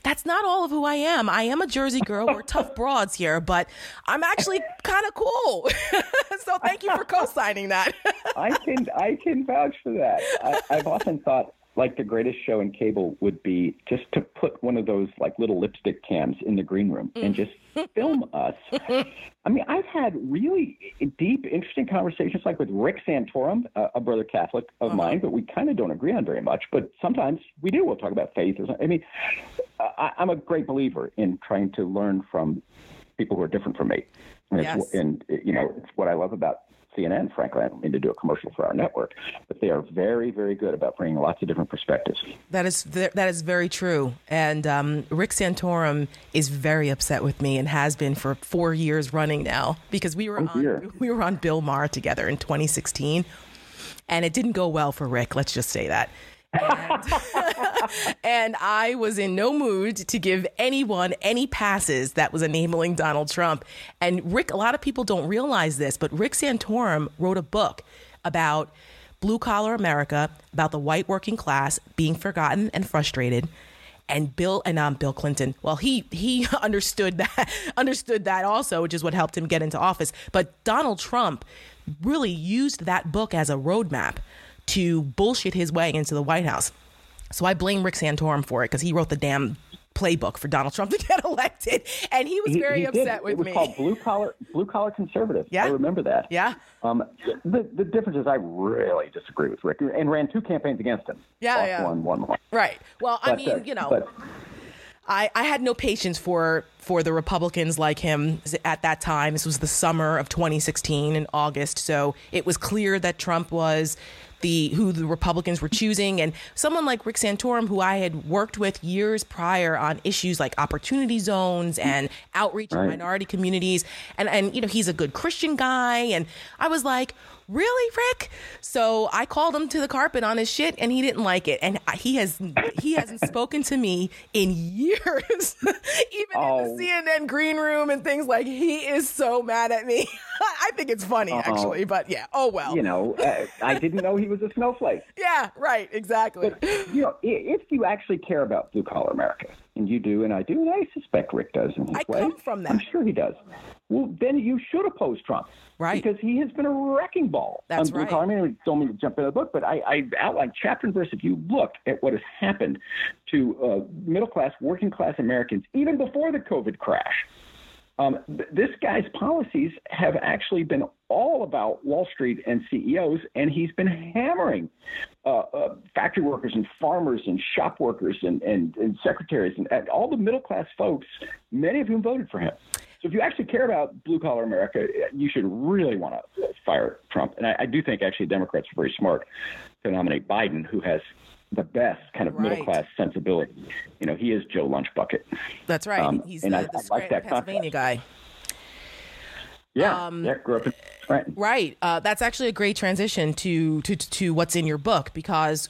that's not all of who I am. I am a Jersey girl. We're tough broads here, but I'm actually kind of cool. so thank you for co-signing that. I can I can vouch for that. I, I've often thought like the greatest show in cable would be just to put one of those like little lipstick cams in the green room and just film us. I mean, I've had really deep, interesting conversations like with Rick Santorum, a brother Catholic of uh-huh. mine, but we kind of don't agree on very much. But sometimes we do. We'll talk about faith or something. I mean, I, I'm a great believer in trying to learn from people who are different from me. And, yes. and you know, it's what I love about CNN, frankly. I don't mean to do a commercial for our network, but they are very, very good about bringing lots of different perspectives. That is that is very true. And um, Rick Santorum is very upset with me and has been for four years running now because we were oh, on we were on Bill Maher together in 2016, and it didn't go well for Rick. Let's just say that. And, and, I was in no mood to give anyone any passes that was enabling Donald Trump. And Rick, a lot of people don't realize this, but Rick Santorum wrote a book about blue collar America, about the white working class being forgotten and frustrated. And Bill and um, Bill Clinton, well, he he understood that understood that also, which is what helped him get into office. But Donald Trump really used that book as a roadmap to bullshit his way into the White House. So I blame Rick Santorum for it because he wrote the damn playbook for Donald Trump to get elected, and he was very he, he upset did. with me. It was me. called blue collar blue collar conservative. Yeah, I remember that. Yeah. Um, the the difference is I really disagree with Rick and ran two campaigns against him. Yeah, yeah. One, one, one. Right. Well, I mean, uh, you know. But, I, I had no patience for for the Republicans like him at that time. This was the summer of 2016 in August, so it was clear that Trump was the who the Republicans were choosing, and someone like Rick Santorum, who I had worked with years prior on issues like opportunity zones and outreach right. to minority communities, and and you know he's a good Christian guy, and I was like, really rick? So i called him to the carpet on his shit and he didn't like it. And he has he hasn't spoken to me in years even oh. in the oh. cnn green room and things. Like he is so mad at me. I think it's funny uh actually but yeah oh well. You know uh, i didn't know he was a snowflake. Yeah right exactly. But, you know if you actually care about blue collar america and you do, and I do, and I suspect Rick does in his I way. come from that. I'm sure he does. Well, then you should oppose Trump, right? Because he has been a wrecking ball. That's right. I mean, don't mean to jump into the book, but I, I outlined chapter and verse. If you look at what has happened to uh, middle class, working class Americans, even before the COVID crash, Um, th- this guy's policies have actually been all about Wall Street and CEOs, and he's been hammering uh, uh, factory workers and farmers and shop workers and, and, and secretaries and, and all the middle class folks, many of whom voted for him. So if you actually care about blue collar America, you should really want to fire Trump. And I, I do think actually Democrats are very smart to nominate Biden, who has the best kind of Right. middle class sensibility. You know, he is Joe Lunchbucket. That's right. Um, He's and the, I- the I like that Pennsylvania guy. Yeah, Um, yeah, grew up in Scranton. Right. Uh, that's actually a great transition to, to to what's in your book because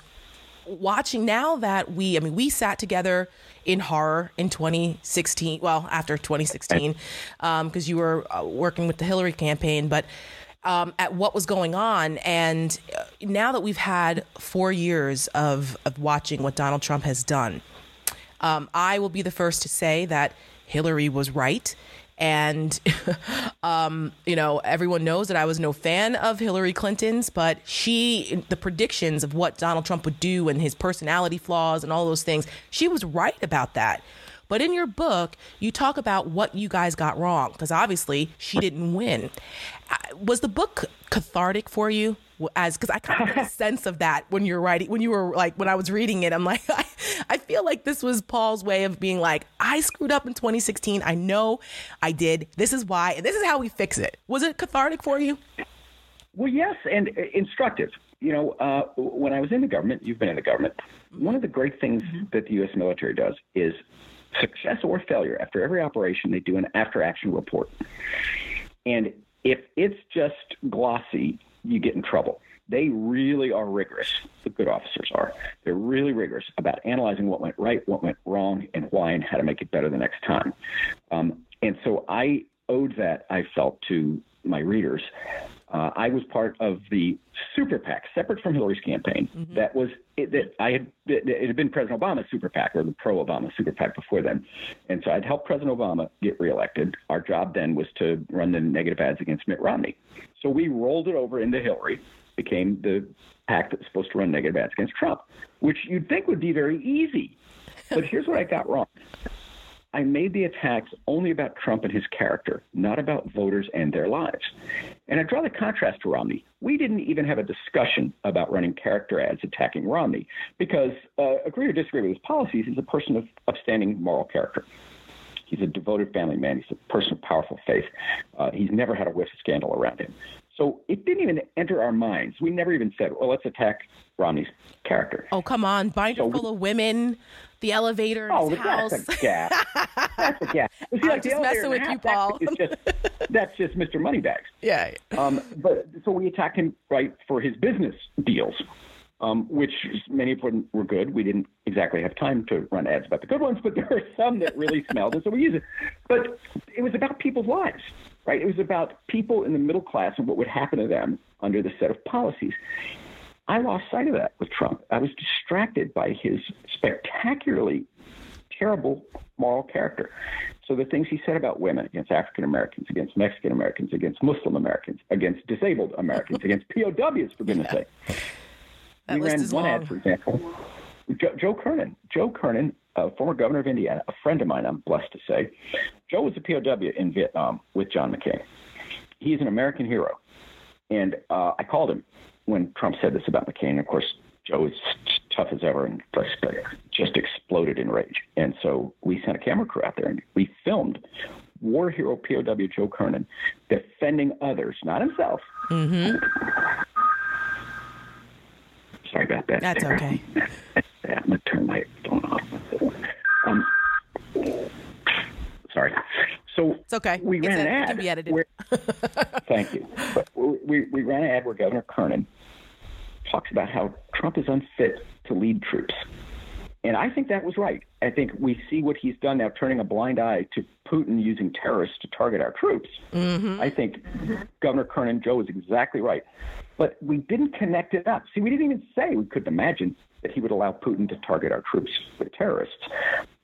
watching now that we, I mean, we sat together in horror in 2016. Well, after 2016, because you were uh, working with the Hillary campaign, but. Um, at what was going on, and uh, now that we've had four years of, of watching what Donald Trump has done, um, I will be the first to say that Hillary was right. And, um, you know, everyone knows that I was no fan of Hillary Clinton's, but she, the predictions of what Donald Trump would do and his personality flaws and all those things, she was right about that. But in your book, you talk about what you guys got wrong because obviously she didn't win. Uh, Was the book cathartic for you? As because I kind of get a sense of that when you're writing, when you were like, when I was reading it, I'm like, I, I feel like this was Paul's way of being like, I screwed up in 2016. I know I did. This is why, and this is how we fix it. Was it cathartic for you? Well, yes, and uh, instructive. You know, uh, when I was in the government, you've been in the government. One of the great things that the U.S. military does is success or failure. After every operation, they do an after-action report, and if it's just glossy, you get in trouble. They really are rigorous. The good officers are. They're really rigorous about analyzing what went right, what went wrong, and why, and how to make it better the next time. Um, and so I owed that, I felt, to my readers. Uh, I was part of the super PAC, separate from Hillary's campaign. That was it, that I had. It, it had been President Obama's super PAC or the pro-Obama super PAC before then, and so I'd helped President Obama get reelected. Our job then was to run the negative ads against Mitt Romney. So we rolled it over into Hillary, became the PAC that was supposed to run negative ads against Trump, which you'd think would be very easy. But here's what I got wrong. I made the attacks only about Trump and his character, not about voters and their lives. And I draw the contrast to Romney. We didn't even have a discussion about running character ads attacking Romney because, uh, agree or disagree with his policies, he's a person of upstanding moral character. He's a devoted family man. He's a person of powerful faith. Uh, he's never had a whiff of scandal around him. So it didn't even enter our minds. We never even said, well, let's attack Romney's character. Oh, come on. Binder So- full of women, the elevator in Oh, his but house. that's a gap. That's a gap. Well, I'm like, just messing with you, Paul. is just, that's just Mr. Moneybags. yeah. Um, but so we attacked him right for his business deals, um, which many of them were good. We didn't exactly have time to run ads about the good ones, but there were some that really smelled, and so we used it. But it was about people's lives, right? It was about people in the middle class and what would happen to them under the set of policies. I lost sight of that with Trump. I was distracted by his spectacularly terrible moral character. So the things he said about women, against African Americans, against Mexican Americans, against Muslim Americans, against disabled Americans, against POWs, for goodness sake. That we ran one long. ad, for example. Joe, Joe Kernan. Joe Kernan, uh, former governor of Indiana, a friend of mine, I'm blessed to say. Joe was a POW in Vietnam with John McCain. He's an American hero. And uh, I called him when Trump said this about McCain. Of course, Joe is tough as ever and just, exploded in rage. And so we sent a camera crew out there and we filmed war hero POW Joe Kernan defending others, not himself. Mm-hmm. Sorry about that. That's Sarah. okay. I'm going to turn my phone off. Um, sorry. So It's okay. we ran ed- an it ad. can be edited. where- thank you. But we, we ran an ad where Governor Kernan talks about how Trump is unfit to lead troops. And I think that was right. I think we see what he's done now, turning a blind eye to Putin using terrorists to target our troops. Mm-hmm. I think Governor Kernan Joe is exactly right. But we didn't connect it up. See, we didn't even say we couldn't imagine that he would allow Putin to target our troops with terrorists.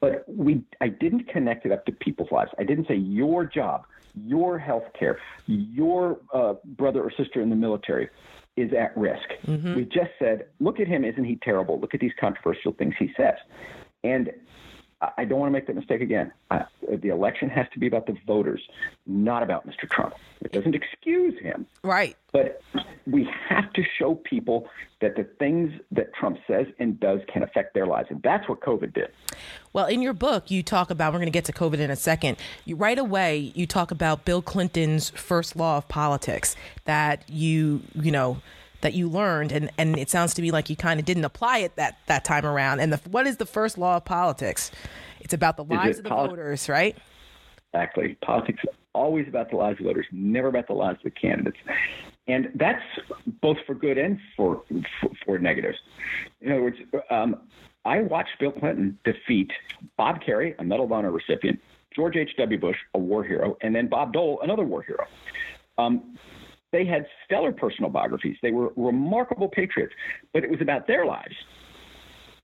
But we, I didn't connect it up to people's lives. I didn't say your job, your health care, your uh, brother or sister in the military is at risk. Mm-hmm. We just said, look at him, isn't he terrible? Look at these controversial things he says. And I don't want to make that mistake again. Uh, the election has to be about the voters, not about Mr. Trump. It doesn't excuse him. Right. But we have to show people that the things that Trump says and does can affect their lives. And that's what COVID did. Well, in your book, you talk about, we're going to get to COVID in a second. You, right away, you talk about Bill Clinton's first law of politics that you, you know, that you learned and, and it sounds to me like you kind of didn't apply it that, that time around. And the, what is the first law of politics? It's about the lives of the poli- voters right? Exactly. Politics is always about the lives of voters never about the lives of the candidates. And that's both for good and for for, for negatives. In other words um, i watched bill clinton defeat bob kerrey a medal of honor recipient george h.w bush a war hero and then bob dole another war hero. Um, they had stellar personal biographies. They were remarkable patriots, but it was about their lives,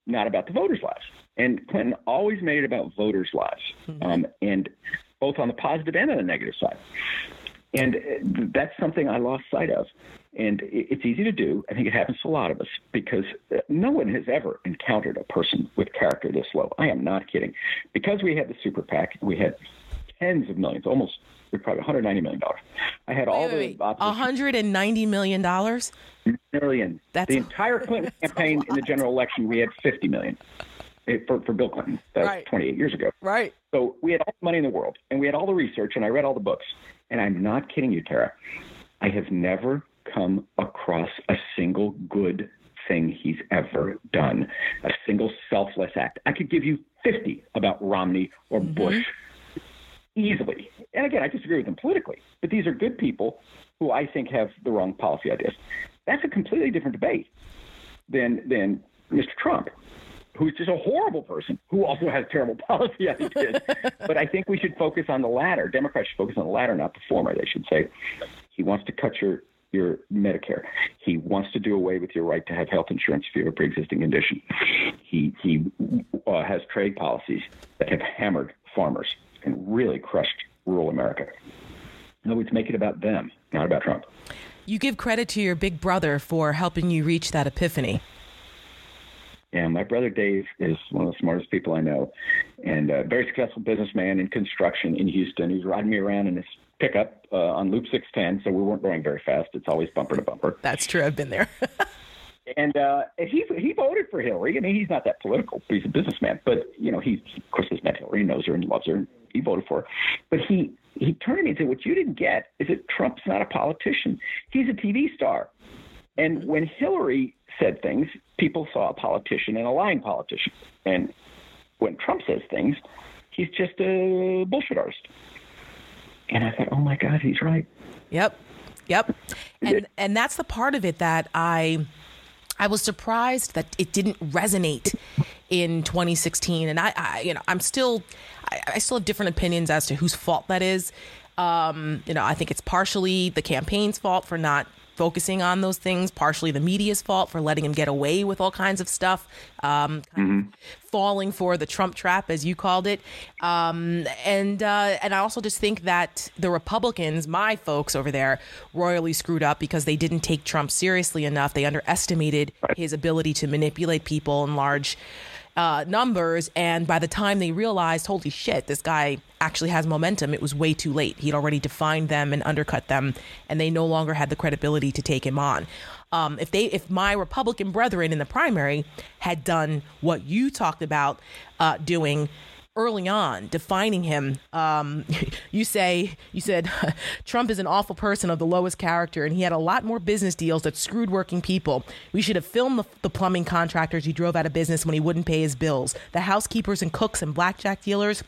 not about the voters' lives. And Clinton always made it about voters' lives, mm-hmm. um, and both on the positive and on the negative side. And uh, that's something I lost sight of. And it's easy to do. I think it happens to a lot of us because uh, no one has ever encountered a person with character this low. I am not kidding. Because we had the super PAC, we had tens of millions, almost probably 190 million dollars. I had all wait, the 190 million dollars. Million. That's the entire Clinton campaign in the general election. We had 50 million for for Bill Clinton. That right. 28 years ago. Right. So we had all the money in the world, and we had all the research, and I read all the books. And I'm not kidding you, Tara. I have never come across a single good thing he's ever done, a single selfless act. I could give you 50 about Romney or mm-hmm. Bush easily. And again, I disagree with them politically, but these are good people who I think have the wrong policy ideas. That's a completely different debate than than Mr. Trump, who's just a horrible person who also has terrible policy ideas. but I think we should focus on the latter. Democrats should focus on the latter, not the former. They should say he wants to cut your your Medicare. He wants to do away with your right to have health insurance if you have a pre-existing condition. He he uh, has trade policies that have hammered farmers and really crushed rural America. No, it's make it about them, not about Trump. You give credit to your big brother for helping you reach that epiphany. Yeah, my brother Dave is one of the smartest people I know, and a very successful businessman in construction in Houston. He's riding me around in his pickup uh, on Loop 610, so we weren't going very fast. It's always bumper to bumper. That's true. I've been there. and uh, he he voted for Hillary. I mean, he's not that political. He's a businessman, but you know, he of course has met Hillary, knows her, and loves her he voted for. But he he turned to me and said, "What you didn't get is that Trump's not a politician. He's a TV star." And when Hillary said things, people saw a politician and a lying politician. And when Trump says things, he's just a bullshit artist. And I thought, oh my God, he's right. Yep. Yep. And and that's the part of it that I I was surprised that it didn't resonate in 2016 and I, I you know I'm still I, I, still have different opinions as to whose fault that is. Um, you know, I think it's partially the campaign's fault for not focusing on those things, partially the media's fault for letting him get away with all kinds of stuff, um, mm-hmm. of falling for the Trump trap, as you called it. Um, and uh, and I also just think that the Republicans, my folks over there, royally screwed up because they didn't take Trump seriously enough. They underestimated right. his ability to manipulate people in large uh, numbers. And by the time they realized, holy shit, this guy actually has momentum, it was way too late. He'd already defined them and undercut them, and they no longer had the credibility to take him on. Um, if they, if my Republican brethren in the primary had done what you talked about uh, doing, early on defining him um, you say you said trump is an awful person of the lowest character and he had a lot more business deals that screwed working people. We should have filmed the, the plumbing contractors he drove out of business when he wouldn't pay his bills. The housekeepers and cooks and blackjack dealers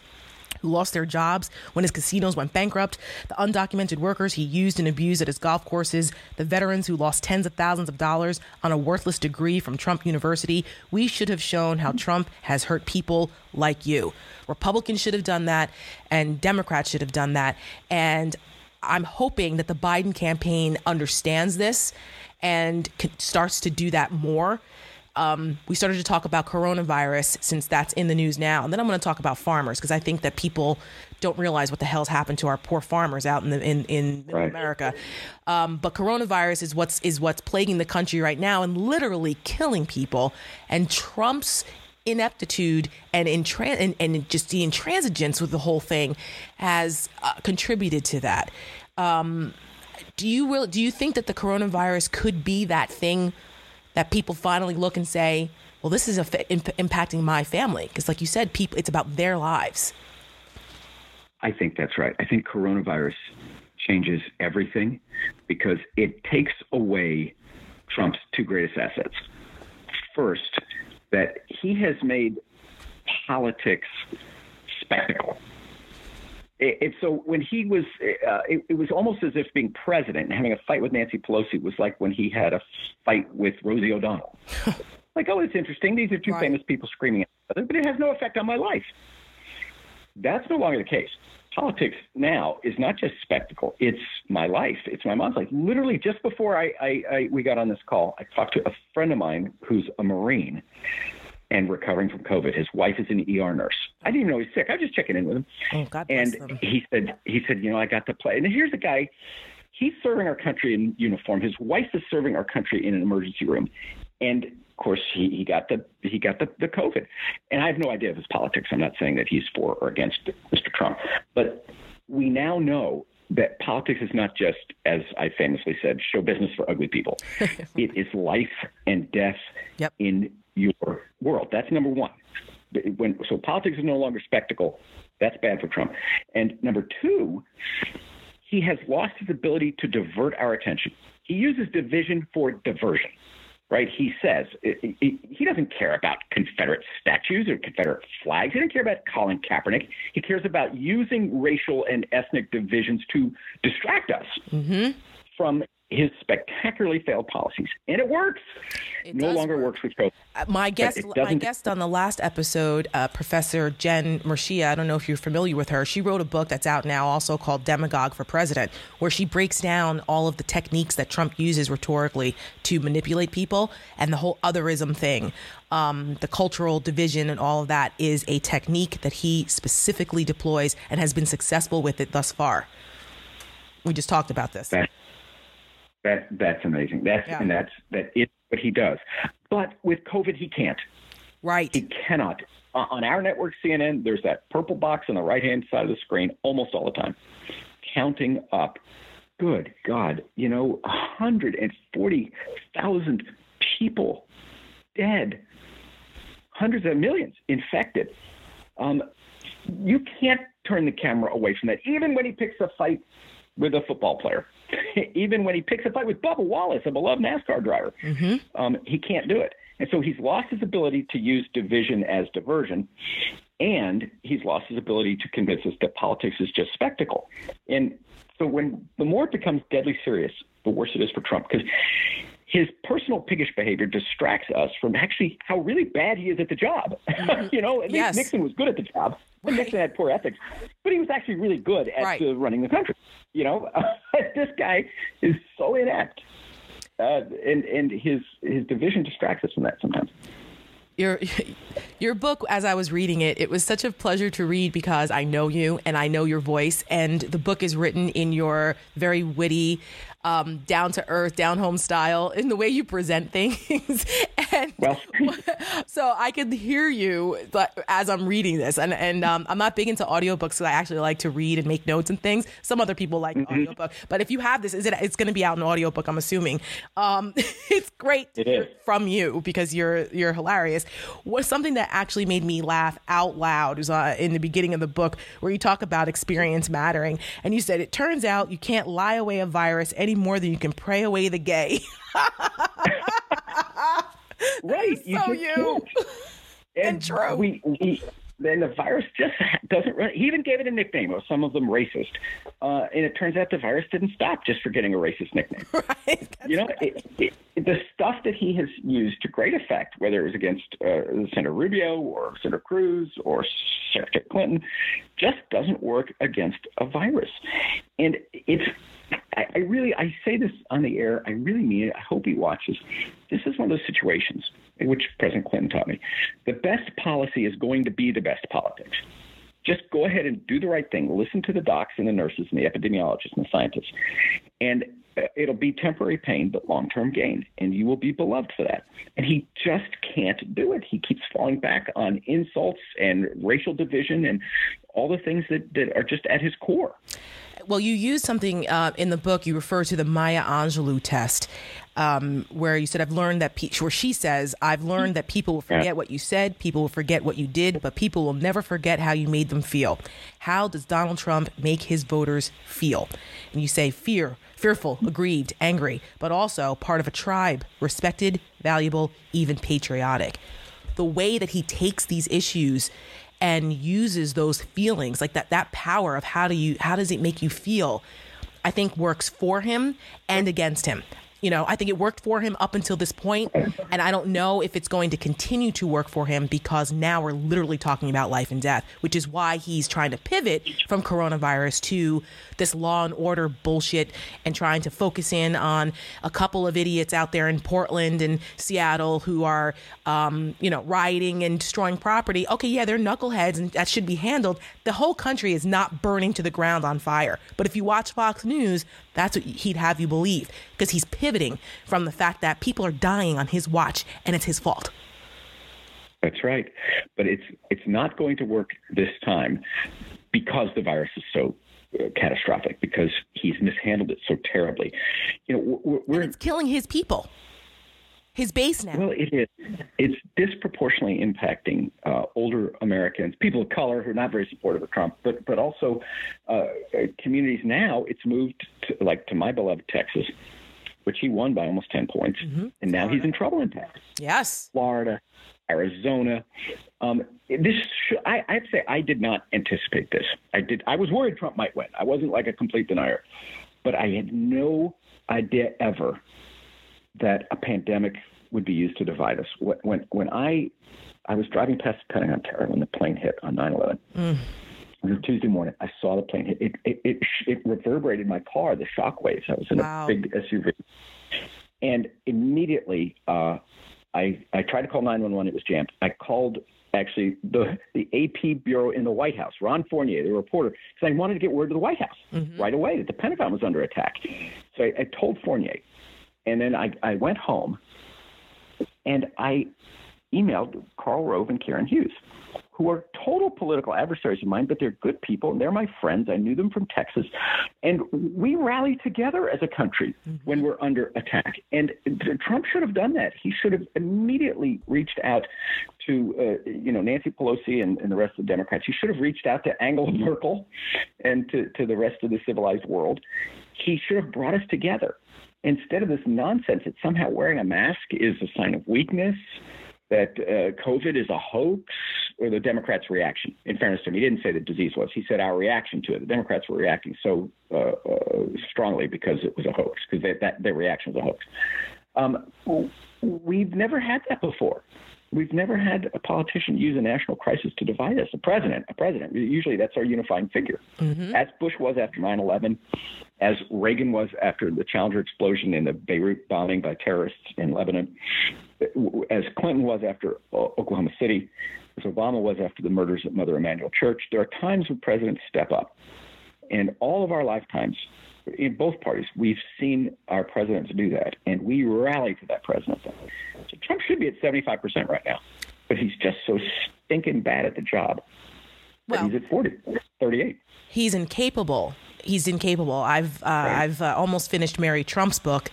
who lost their jobs when his casinos went bankrupt, the undocumented workers he used and abused at his golf courses, the veterans who lost tens of thousands of dollars on a worthless degree from Trump University. We should have shown how Trump has hurt people like you. Republicans should have done that, and Democrats should have done that. And I'm hoping that the Biden campaign understands this and starts to do that more um, we started to talk about coronavirus since that's in the news now. And then I'm going to talk about farmers because I think that people don't realize what the hell's happened to our poor farmers out in the, in, in right. America. Um, but coronavirus is what's is what's plaguing the country right now and literally killing people. And Trump's ineptitude and, intran- and, and just the intransigence with the whole thing has uh, contributed to that. Um, do you really, do you think that the coronavirus could be that thing that people finally look and say, well, this is imp- impacting my family? Because, like you said, people, it's about their lives. I think that's right. I think coronavirus changes everything because it takes away Trump's two greatest assets. First, that he has made politics spectacle. It, so when he was, uh, it, it, was almost as if being president and having a fight with Nancy Pelosi was like when he had a fight with Rosie O'Donnell. like, oh, it's interesting. These are two right. famous people screaming at each other, but it has no effect on my life. That's no longer the case. Politics now is not just spectacle; it's my life. It's my mom's life. Literally, just before I, I, I we got on this call, I talked to a friend of mine who's a Marine, and recovering from COVID. His wife is an ER nurse. I didn't even know he's sick. I was just checking in with him. Oh, God and he said, he said, you know, I got to play. And here's a guy. He's serving our country in uniform. His wife is serving our country in an emergency room, and of course he, he got the he got the, the COVID. And I have no idea of his politics. I'm not saying that he's for or against Mr. Trump, but we now know that politics is not just, as I famously said, show business for ugly people. it is life and death yep. in your world. That's number one. When, so politics is no longer spectacle. That's bad for Trump. And number two, he has lost his ability to divert our attention. He uses division for diversion, right? He says he doesn't care about Confederate statues or Confederate flags. He doesn't care about Colin Kaepernick. He cares about using racial and ethnic divisions to distract us mm-hmm. from his spectacularly failed policies, and it works. It no longer work. works with COVID. Uh, my guest, my guest on the last episode, uh, Professor Jen Mercieca. I don't know if you're familiar with her. She wrote a book that's out now, also called "Demagogue for President," where she breaks down all of the techniques that Trump uses rhetorically to manipulate people, and the whole otherism thing. Um, the cultural division and all of that is a technique that he specifically deploys and has been successful with it thus far. We just talked about this. That- that that's amazing. That's yeah. and that's that is what he does. But with COVID, he can't. Right. He cannot. Uh, on our network, CNN, there's that purple box on the right hand side of the screen almost all the time, counting up. Good God, you know, 140,000 people dead, hundreds of millions infected. Um, you can't turn the camera away from that, even when he picks a fight with a football player. Even when he picks a fight with Bubba Wallace, a beloved NASCAR driver, mm-hmm. um, he can't do it. And so he's lost his ability to use division as diversion, and he's lost his ability to convince us that politics is just spectacle. And so when the more it becomes deadly serious, the worse it is for Trump because his personal piggish behavior distracts us from actually how really bad he is at the job. Mm-hmm. you know, at least yes. Nixon was good at the job. Right. Nixon had poor ethics, but he was actually really good at right. uh, running the country. You know, this guy is so inept, uh, and and his his division distracts us from that sometimes your your book as I was reading it, it was such a pleasure to read because I know you and I know your voice and the book is written in your very witty um, down to earth, down home style in the way you present things. and well. so I could hear you as I'm reading this. And, and um, I'm not big into audiobooks because I actually like to read and make notes and things. Some other people like mm-hmm. audiobook. But if you have this, is it, it's going to be out in audiobook, I'm assuming. Um, it's great it from you because you're, you're hilarious. Was something that actually made me laugh out loud was uh, in the beginning of the book where you talk about experience mattering. And you said, it turns out you can't lie away a virus any more than you can pray away the gay. right. You so you. And, and true. We, we then the virus just doesn't run. He even gave it a nickname, or some of them racist. Uh, and it turns out the virus didn't stop just for getting a racist nickname. Right. you know, it, it, the stuff that he has used to great effect, whether it was against uh, Senator Rubio or Senator Cruz or Secretary Clinton, just doesn't work against a virus. And it's I, I really, I say this on the air. I really mean it. I hope he watches. This is one of those situations which President Clinton taught me. The best policy is going to be the best politics. Just go ahead and do the right thing. Listen to the docs and the nurses and the epidemiologists and the scientists. And uh, it'll be temporary pain, but long term gain, and you will be beloved for that. And he just can't do it. He keeps falling back on insults and racial division and all the things that, that are just at his core. Well, you use something uh, in the book. You refer to the Maya Angelou test, um, where you said, "I've learned that." Pe-, where she says, "I've learned that people will forget yeah. what you said, people will forget what you did, but people will never forget how you made them feel." How does Donald Trump make his voters feel? And you say, "Fear, fearful, aggrieved, angry, but also part of a tribe, respected, valuable, even patriotic." The way that he takes these issues and uses those feelings like that that power of how do you how does it make you feel i think works for him and against him you know, I think it worked for him up until this point, and I don't know if it's going to continue to work for him because now we're literally talking about life and death, which is why he's trying to pivot from coronavirus to this law and order bullshit and trying to focus in on a couple of idiots out there in Portland and Seattle who are, um, you know, rioting and destroying property. Okay, yeah, they're knuckleheads and that should be handled. The whole country is not burning to the ground on fire. But if you watch Fox News, that's what he'd have you believe because he's pivoting from the fact that people are dying on his watch and it's his fault. That's right. But it's it's not going to work this time because the virus is so uh, catastrophic because he's mishandled it so terribly. You know, we're, we're it's killing his people his base now. Well, it is. It's disproportionately impacting uh, older Americans, people of color who are not very supportive of Trump, but but also uh, communities. Now it's moved to, like to my beloved Texas, which he won by almost ten points, mm-hmm. and now Florida. he's in trouble in Texas. Yes, Florida, Arizona. Um, this I, I have to say I did not anticipate this. I did. I was worried Trump might win. I wasn't like a complete denier, but I had no idea ever that a pandemic would be used to divide us. When when I I was driving past the Pentagon Tower when the plane hit on 9/11. Mm. It was Tuesday morning. I saw the plane hit. It it it, it reverberated my car. The shock waves. I was in wow. a big SUV, and immediately uh, I I tried to call 911. It was jammed. I called actually the the AP bureau in the White House, Ron Fournier, the reporter, because I wanted to get word to the White House mm-hmm. right away that the Pentagon was under attack. So I, I told Fournier, and then I, I went home and I emailed Karl Rove and Karen Hughes, who are total political adversaries of mine, but they're good people and they're my friends. I knew them from Texas. And we rally together as a country mm-hmm. when we're under attack. And Trump should have done that. He should have immediately reached out to, uh, you know, Nancy Pelosi and, and, the rest of the Democrats. He should have reached out to Angela Merkel and to, to the rest of the civilized world. He should have brought us together instead of this nonsense that somehow wearing a mask is a sign of weakness, that uh, COVID is a hoax, or the Democrats' reaction. In fairness to him, he didn't say the disease was. He said our reaction to it. The Democrats were reacting so uh, uh, strongly because it was a hoax, because that their reaction was a hoax. Um, we've never had that before. We've never had a politician use a national crisis to divide us. A president, a president. Usually that's our unifying figure. Mm-hmm. As Bush was after 9 11, as Reagan was after the Challenger explosion and the Beirut bombing by terrorists in Lebanon, as Clinton was after uh, Oklahoma City, as Obama was after the murders at Mother Emanuel Church. There are times when presidents step up. In all of our lifetimes, in both parties, we've seen our presidents do that, and we rally to that president. So Trump should be at 75% right now, but he's just so stinking bad at the job. Well, he's at 40, 38. He's incapable. He's incapable. I've uh, right. I've uh, almost finished Mary Trump's book,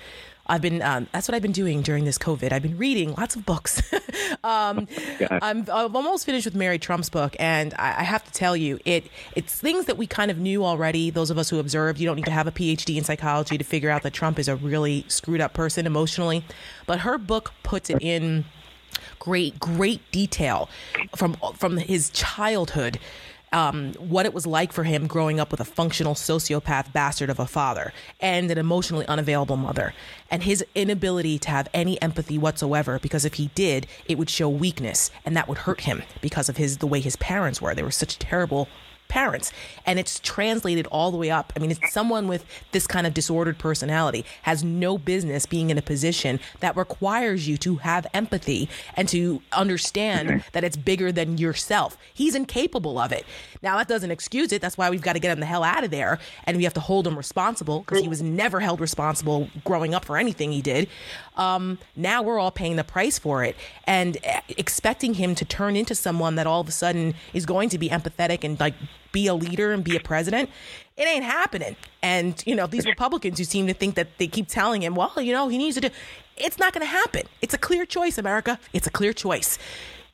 I've been um, that's what I've been doing during this COVID. I've been reading lots of books. um, I'm, I'm almost finished with Mary Trump's book, and I, I, have to tell you, it it's things that we kind of knew already. Those of us who observed, you don't need to have a PhD in psychology to figure out that Trump is a really screwed up person emotionally. But her book puts it in great great detail from from his childhood um, what it was like for him growing up with a functional sociopath bastard of a father and an emotionally unavailable mother, and his inability to have any empathy whatsoever. Because if he did, it would show weakness, and that would hurt him because of his the way his parents were. They were such terrible parents. And it's translated all the way up. I mean, it's someone with this kind of disordered personality has no business being in a position that requires you to have empathy and to understand that it's bigger than yourself. He's incapable of it. Now, that doesn't excuse it. That's why we've got to get him the hell out of there and we have to hold him responsible because he was never held responsible growing up for anything he did. Um, now we're all paying the price for it and uh, expecting him to turn into someone that all of a sudden is going to be empathetic and like be a leader and be a president. It ain't happening. And, you know, these Republicans who seem to think that they keep telling him, well, you know, he needs to do, it's not going to happen. It's a clear choice, America. It's a clear choice.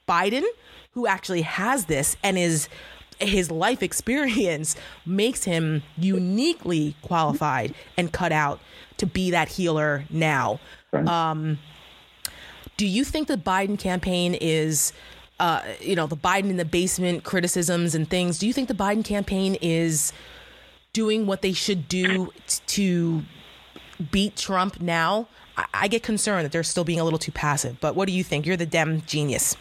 Biden, who actually has this and is his life experience makes him uniquely qualified and cut out to be that healer now. Um, do you think the Biden campaign is, uh, you know, the Biden in the basement criticisms and things? Do you think the Biden campaign is doing what they should do t- to beat Trump now? I-, I get concerned that they're still being a little too passive. But what do you think? You're the Dem genius.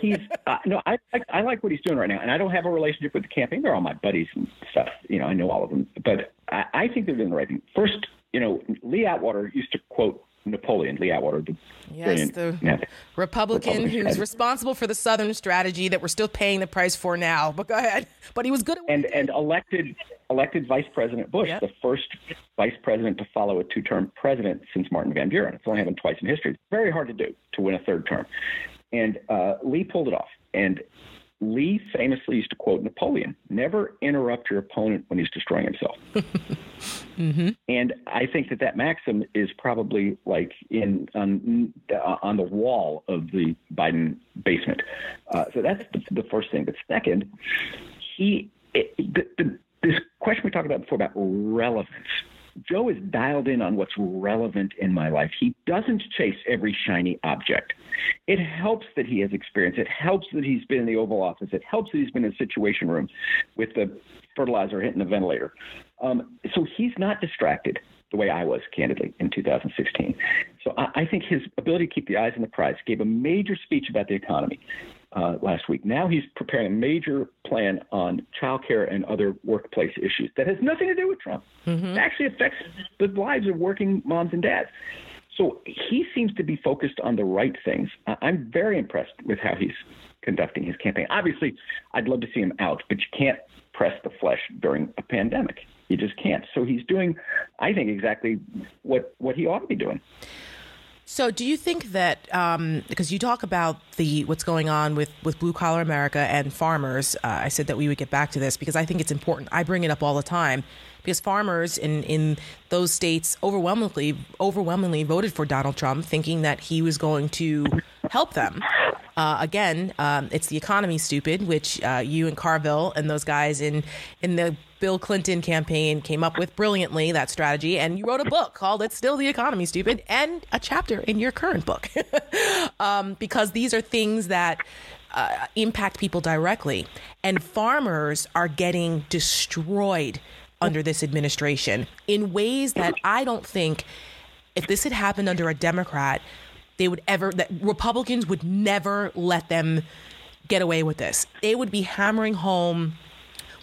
he's uh, no, I, I I like what he's doing right now, and I don't have a relationship with the campaign. They're all my buddies and stuff. You know, I know all of them, but I, I think they're doing the right thing. First, you know, Lee Atwater used to quote Napoleon, Lee Atwater, the yes, the yeah, Republican, Republican who's head. responsible for the Southern strategy that we're still paying the price for now. But go ahead. But he was good at and and elected elected Vice President Bush, yep. the first vice president to follow a two-term president since Martin Van Buren. It's only happened twice in history. It's very hard to do to win a third term. And uh, Lee pulled it off. And Lee famously used to quote Napoleon never interrupt your opponent when he's destroying himself. mm-hmm. And I think that that maxim is probably like in on, on the wall of the Biden basement. Uh, so that's the, the, first thing. But second, he it, the, the, this question we talked about before about relevance Joe is dialed in on what's relevant in my life. He doesn't chase every shiny object. It helps that he has experience. It helps that he's been in the Oval Office. It helps that he's been in the Situation Room with the fertilizer hitting the ventilator. Um, so he's not distracted the way I was, candidly, in 2016. So I, I think his ability to keep the eyes on the prize gave a major speech about the economy uh, last week. Now he's preparing a major plan on childcare and other workplace issues that has nothing to do with Trump. Mm-hmm. It actually affects the lives of working moms and dads. So he seems to be focused on the right things. I'm very impressed with how he's conducting his campaign. Obviously, I'd love to see him out, but you can't press the flesh during a pandemic. You just can't. So he's doing, I think, exactly what what he ought to be doing. So, do you think that um, because you talk about the what's going on with with blue collar America and farmers, uh, I said that we would get back to this because I think it's important. I bring it up all the time because farmers in in those states overwhelmingly overwhelmingly voted for Donald Trump, thinking that he was going to help them. Uh, again, um, it's the economy, stupid, which uh, you and Carville and those guys in in the Bill Clinton campaign came up with brilliantly that strategy, and you wrote a book called "It's Still the Economy, Stupid," and a chapter in your current book, um, because these are things that. Uh, impact people directly, and farmers are getting destroyed under this administration in ways that I don't think, if this had happened under a Democrat, they would ever that Republicans would never let them get away with this. They would be hammering home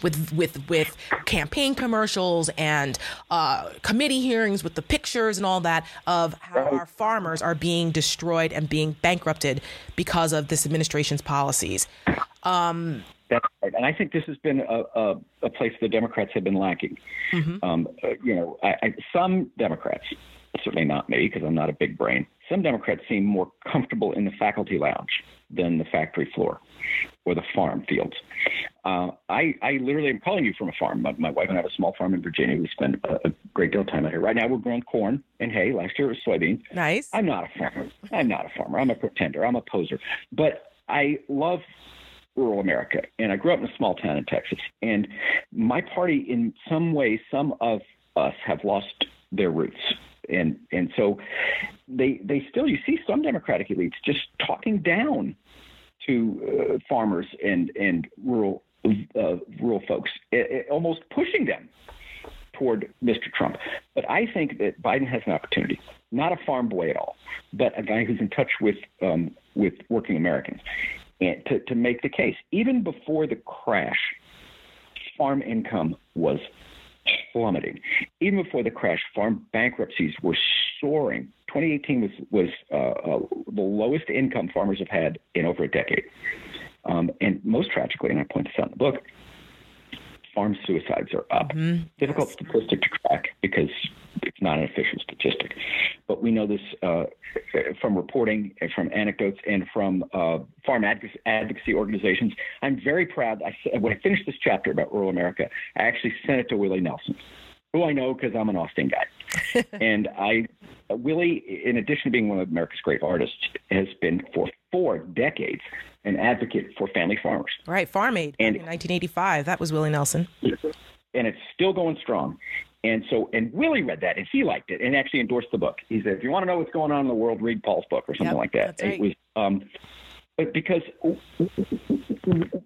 with with with campaign commercials and uh, committee hearings with the pictures and all that of how our farmers are being destroyed and being bankrupted because of this administration's policies. Um, that's right, and I think this has been a, a, a place the Democrats have been lacking. Mm-hmm. Um, uh, you know, I, I, some Democrats, certainly not me because I'm not a big brain, some Democrats seem more comfortable in the faculty lounge than the factory floor or the farm fields. Uh, I, I literally am calling you from a farm. My, my, wife and I have a small farm in Virginia. We spend a, a, great deal of time out here. Right now, we're growing corn and hay. Last year, it was soybeans. Nice. I'm not a farmer. I'm not a farmer. I'm a pretender. I'm a poser. But I love rural America, and I grew up in a small town in Texas. And my party, in some ways, some of us have lost their roots and and so they they still you see some Democratic elites just talking down to uh, farmers and and rural uh, rural folks, it, it, almost pushing them toward Mr. Trump. But I think that Biden has an opportunity, not a farm boy at all, but a guy who's in touch with um, with working Americans, and to to make the case even before the crash farm income was plummeting. Even before the crash, farm bankruptcies were soaring. 2018 was was uh, uh, the lowest income farmers have had in over a decade. Um, and most tragically, and I point this out in the book, farm suicides are up. Mm-hmm. Difficult yes. statistic to track because it's not an official statistic. But we know this uh, from reporting, and from anecdotes, and from uh, farm advocacy organizations. I'm very proud. I, when I finished this chapter about rural America, I actually sent it to Willie Nelson, who I know because I'm an Austin guy. and I, Willie, in addition to being one of America's great artists, has been for four decades an advocate for family farmers. Right, Farm Aid and, in 1985. That was Willie Nelson. And it's still going strong. And so, and Willie read that and he liked it and actually endorsed the book. He said, if you want to know what's going on in the world, read Paul's book or something yep, like that. Right. It was, um, but because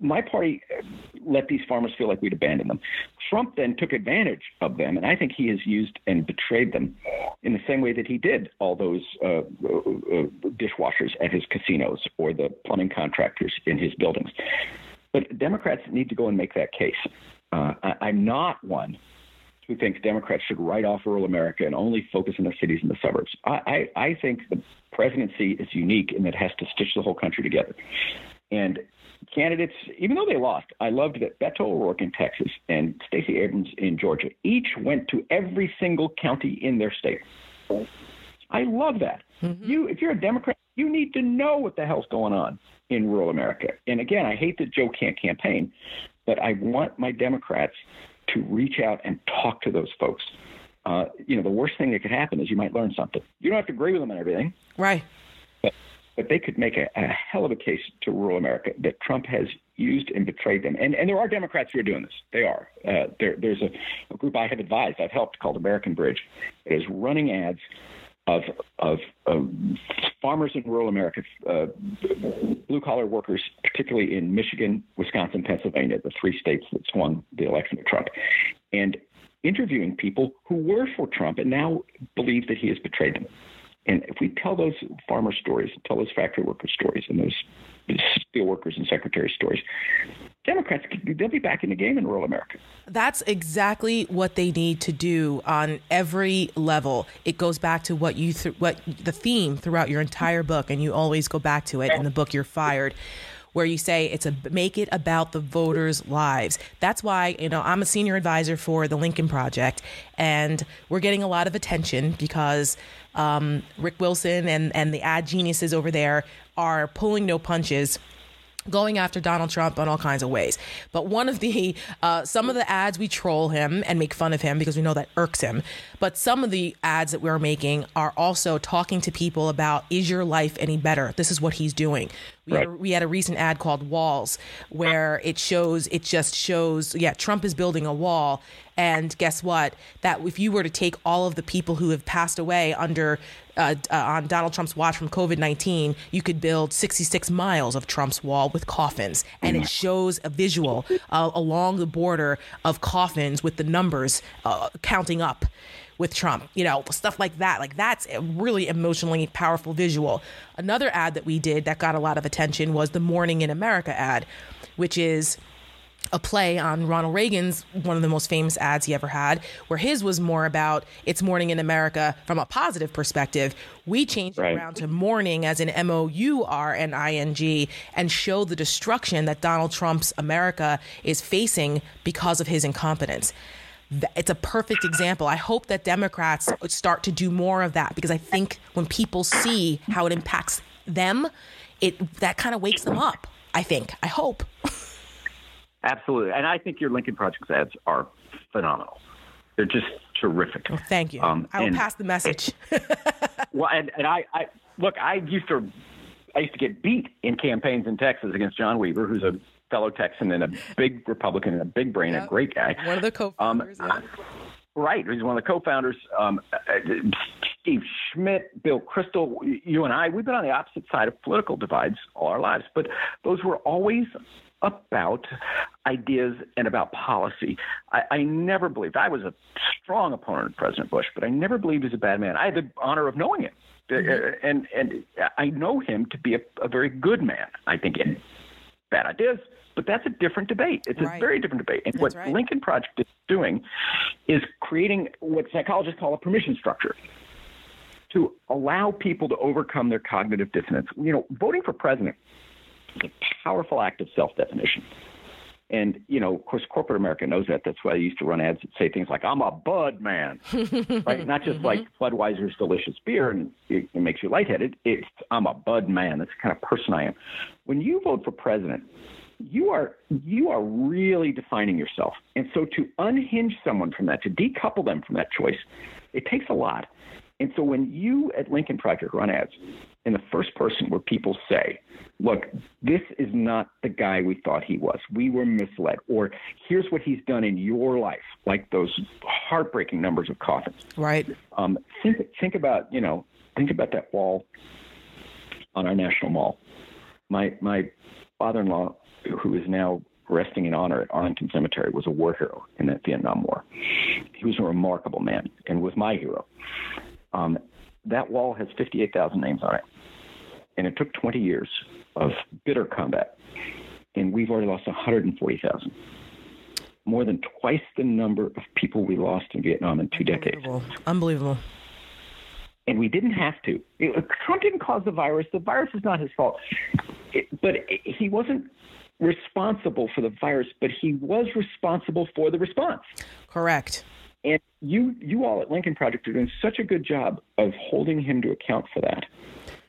my party let these farmers feel like we'd abandoned them. Trump then took advantage of them, and I think he has used and betrayed them in the same way that he did all those uh, uh, uh dishwashers at his casinos or the plumbing contractors in his buildings. But Democrats need to go and make that case. Uh, I, I'm not one who thinks Democrats should write off rural America and only focus on the cities and the suburbs. I, I, I think the presidency is unique in that it has to stitch the whole country together. And candidates, even though they lost, I loved that Beto O'Rourke in Texas and Stacey Abrams in Georgia each went to every single county in their state. I love that. Mm-hmm. You, if you're a Democrat, you need to know what the hell's going on in rural America. And again, I hate that Joe can't campaign, but I want my Democrats to reach out and talk to those folks. Uh, you know, the worst thing that could happen is you might learn something. You don't have to agree with them on everything. Right. But, but they could make a, a hell of a case to rural America that Trump has used and betrayed them. And, and there are Democrats who are doing this. They are. Uh, there, there's a, a group I have advised, I've helped called American Bridge. It is running ads of, of, of farmers in rural America, uh, blue collar workers, particularly in Michigan, Wisconsin, Pennsylvania, the three states that swung the election to Trump, and interviewing people who were for Trump and now believe that he has betrayed them. And if we tell those farmer stories, tell those factory worker stories, and those steel workers and secretary stories, Democrats they'll be back in the game in rural America. That's exactly what they need to do on every level. It goes back to what you th- what the theme throughout your entire book, and you always go back to it in the book. You're fired where you say it's a make it about the voters' lives. That's why, you know, I'm a senior advisor for the Lincoln Project, and we're getting a lot of attention because um, Rick Wilson and, and the ad geniuses over there are pulling no punches going after Donald Trump in all kinds of ways. But one of the, uh, some of the ads we troll him and make fun of him because we know that irks him. But some of the ads that we're making are also talking to people about, is your life any better? This is what he's doing. We, right. had a, we had a recent ad called Walls where it shows, it just shows, yeah, Trump is building a wall. And guess what? That if you were to take all of the people who have passed away under uh, uh, on Donald Trump's watch from COVID 19, you could build 66 miles of Trump's wall with coffins. And it shows a visual uh, along the border of coffins with the numbers uh, counting up with Trump, you know, stuff like that. Like that's a really emotionally powerful visual. Another ad that we did that got a lot of attention was the Morning in America ad, which is a play on Ronald Reagan's one of the most famous ads he ever had, where his was more about it's morning in America from a positive perspective. We changed right. it around to morning as an M O U R N I N G and show the destruction that Donald Trump's America is facing because of his incompetence. It's a perfect example. I hope that Democrats start to do more of that because I think when people see how it impacts them, it that kind of wakes them up. I think. I hope. Absolutely. And I think your Lincoln Projects ads are phenomenal. They're just terrific. Well, thank you. Um, I will pass the message. well, and, and I, I look, I used to, I used to get beat in campaigns in Texas against John Weaver, who's a fellow Texan and a big Republican and a big brain, yep. a great guy. One of the co-founders. Um, yeah. Right, he's one of the co-founders. Um, uh, Steve Schmidt, Bill Kristol, you and I, we've been on the opposite side of political divides all our lives, but those were always about ideas and about policy. I, I never believed I was a strong opponent of President Bush, but I never believed he's a bad man. I had the honor of knowing him, mm-hmm. and and I know him to be a, a very good man. I think, and bad ideas, but that's a different debate. It's Right. a very different debate. And That's what right. Lincoln Project is doing is creating what psychologists call a permission structure to allow people to overcome their cognitive dissonance. You know, voting for president is a powerful act of self-definition. And, you know, of course, corporate America knows that. That's why they used to run ads that say things like, I'm a Bud man, right? Not just mm-hmm. like Budweiser's delicious beer and it, it makes you lightheaded. It's, I'm a Bud man. That's the kind of person I am. When you vote for president, you are you are really defining yourself. And so to unhinge someone from that, to decouple them from that choice, it takes a lot. And so when you at Lincoln Project run ads, in the first person where people say, look, this is not the guy we thought he was. We were misled. Or here's what he's done in your life, like those heartbreaking numbers of coffins. Right. Um, think, think about, you know, think about that wall on our national mall. My, my father-in-law, who is now resting in honor at Arlington Cemetery, was a war hero in the Vietnam War. He was a remarkable man and was my hero. Um, that wall has 58,000 names on it. And it took 20 years of bitter combat. And we've already lost 140,000. More than twice the number of people we lost in Vietnam in two decades. Unbelievable. Unbelievable. And we didn't have to. It, uh, Trump didn't cause the virus. The virus is not his fault. It, but it, he wasn't responsible for the virus, but he was responsible for the response. Correct. And you, you all at Lincoln Project are doing such a good job of holding him to account for that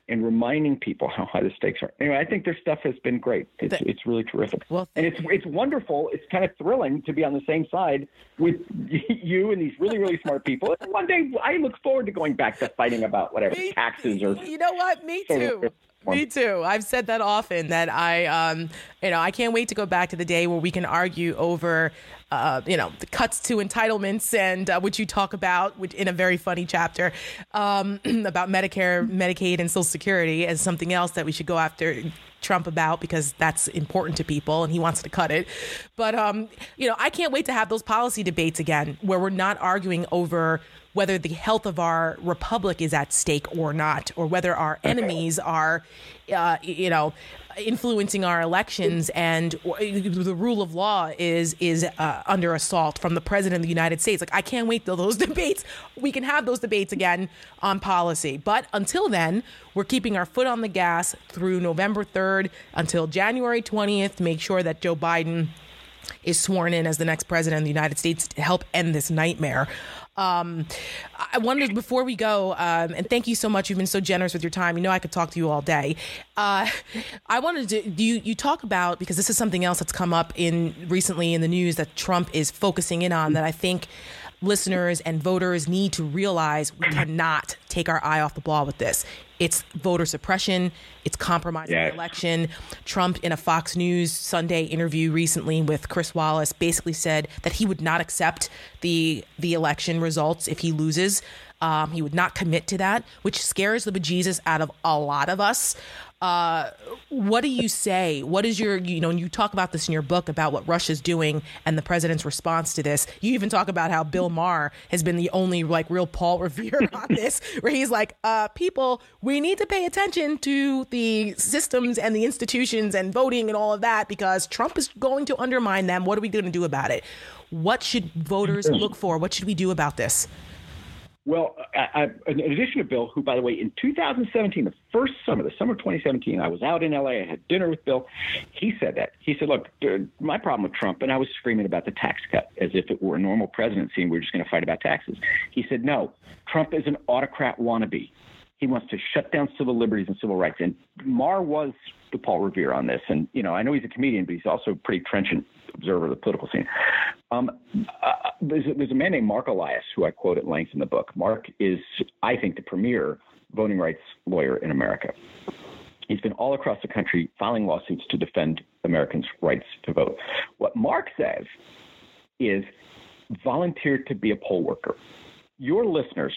and reminding people how high the stakes are. Anyway, I think their stuff has been great. It's, it's really terrific. Well, and it's it's wonderful. It's kind of thrilling to be on the same side with you and these really really smart people. And one day, I look forward to going back to fighting about whatever Me- taxes or You know what? Me too. Me too. I've said that often that I, um, you know, I can't wait to go back to the day where we can argue over, uh, you know, the cuts to entitlements and uh, which you talk about which, in a very funny chapter um, about Medicare, Medicaid, and Social Security as something else that we should go after Trump about because that's important to people and he wants to cut it. But um, you know, I can't wait to have those policy debates again where we're not arguing over whether the health of our republic is at stake or not, or whether our enemies are, uh, you know, influencing our elections and the rule of law is is uh, under assault from the president of the United States. Like I can't wait till those debates. We can have those debates again on policy. But until then, we're keeping our foot on the gas through November 3rd until January 20th to make sure that Joe Biden is sworn in as the next president of the United States to help end this nightmare. Um, I wanted before we go, um, and thank you so much. You've been so generous with your time. You know I could talk to you all day. Uh, I wanted to do you, you talk about because this is something else that's come up in recently in the news that Trump is focusing in on that I think listeners and voters need to realize we cannot take our eye off the ball with this. It's voter suppression. It's compromising Yes. the election. Trump, in a Fox News Sunday interview recently with Chris Wallace, basically said that he would not accept the the election results if he loses. Um, he would not commit to that, which scares the bejesus out of a lot of us. Uh, what do you say? What is your, you know, and you talk about this in your book about what Russia's doing and the president's response to this. You even talk about how Bill Maher has been the only like real Paul Revere on this, where he's like, uh, people, we need to pay attention to the systems and the institutions and voting and all of that because Trump is going to undermine them. What are we going to do about it? What should voters look for? What should we do about this? Well, I, I, in addition to Bill, who, by the way, in 2017, the first summer, the summer of 2017, I was out in LA. I had dinner with Bill. He said that. He said, "Look, my problem with Trump," and I was screaming about the tax cut as if it were a normal presidency and we were just going to fight about taxes. He said, "No, Trump is an autocrat wannabe. He wants to shut down civil liberties and civil rights." And Maher was the Paul Revere on this. And you know, I know he's a comedian, but he's also a pretty trenchant observer of the political scene. Um, uh, there's, a, there's a man named Mark Elias who I quote at length in the book. Mark is, I think, the premier voting rights lawyer in America. He's been all across the country filing lawsuits to defend Americans' rights to vote. What Mark says is volunteer to be a poll worker. Your listeners,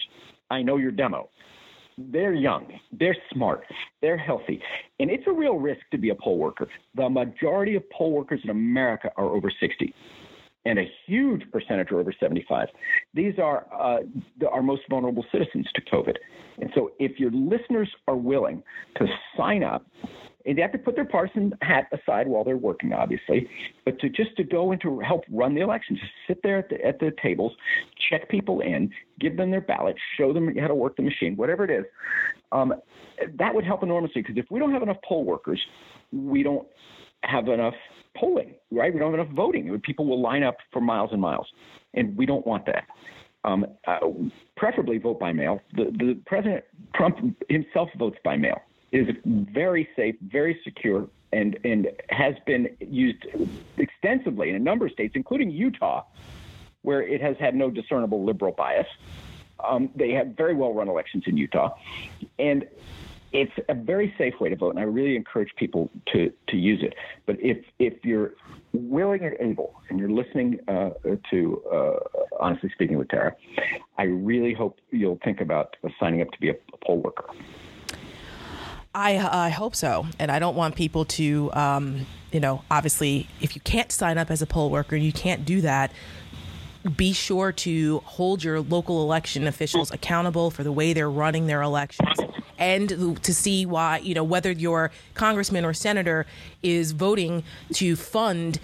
I know your demo. They're young, they're smart, they're healthy, and it's a real risk to be a poll worker. The majority of poll workers in America are over 60 and a huge percentage are over 75. These are uh, our most vulnerable citizens to COVID. And so, if your listeners are willing to sign up they have to put their partisan hat aside while they're working, obviously, but to just to go and to help run the elections, just sit there at the at the tables, check people in, give them their ballot, show them how to work the machine, whatever it is. Um, that would help enormously because if we don't have enough poll workers, we don't have enough polling, right? We don't have enough voting. People will line up for miles and miles, and we don't want that. Um, uh, preferably vote by mail. The, the President Trump himself votes by mail. Is very safe, very secure, and and has been used extensively in a number of states, including Utah, where it has had no discernible liberal bias. Um, they have very well run elections in Utah, and it's a very safe way to vote, and I really encourage people to to use it. But if if you're willing and able, and you're listening uh, to uh, honestly speaking with Tara, I really hope you'll think about signing up to be a poll worker. I, I hope so. And I don't want people to, um, you know, obviously, if you can't sign up as a poll worker, you can't do that. Be sure to hold your local election officials accountable for the way they're running their elections and to see why, you know, whether your congressman or senator is voting to fund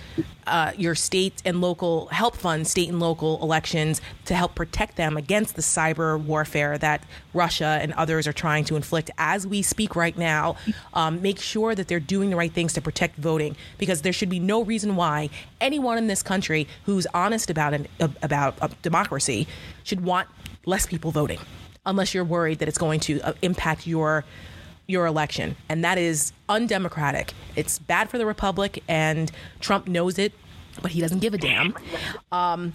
uh, your state and local, help fund state and local elections to help protect them against the cyber warfare that Russia and others are trying to inflict as we speak right now. Um, make sure that they're doing the right things to protect voting because there should be no reason why anyone in this country who's honest about it, about uh, democracy should want less people voting unless you're worried that it's going to uh, impact your your election. And that is undemocratic. It's bad for the republic, and Trump knows it but he doesn't give a damn. Um,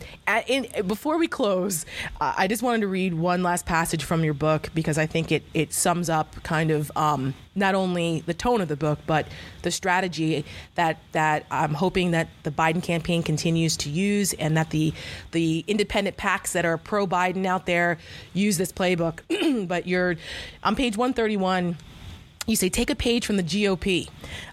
in, before we close, uh, I just wanted to read one last passage from your book because I think it, it sums up kind of um, not only the tone of the book, but the strategy that that I'm hoping that the Biden campaign continues to use, and that the the independent PACs that are pro Biden out there use this playbook. but you're on page 131. You say, take a page from the GOP,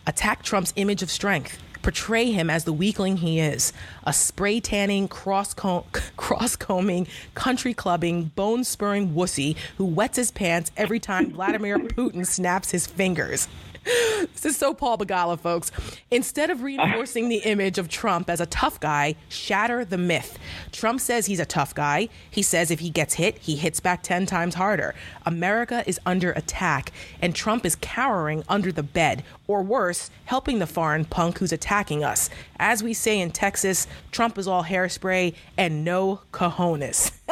attack Trump's image of strength portray him as the weakling he is a spray tanning, cross combing, country clubbing, bone spurring wussy who wets his pants every time Vladimir Putin snaps his fingers. this is so Paul Begala, folks. Instead of reinforcing the image of Trump as a tough guy, shatter the myth. Trump says he's a tough guy. He says if he gets hit, he hits back 10 times harder. America is under attack, and Trump is cowering under the bed, or worse, helping the foreign punk who's attacking us. As we say in Texas, Trump is all hairspray and no cojones.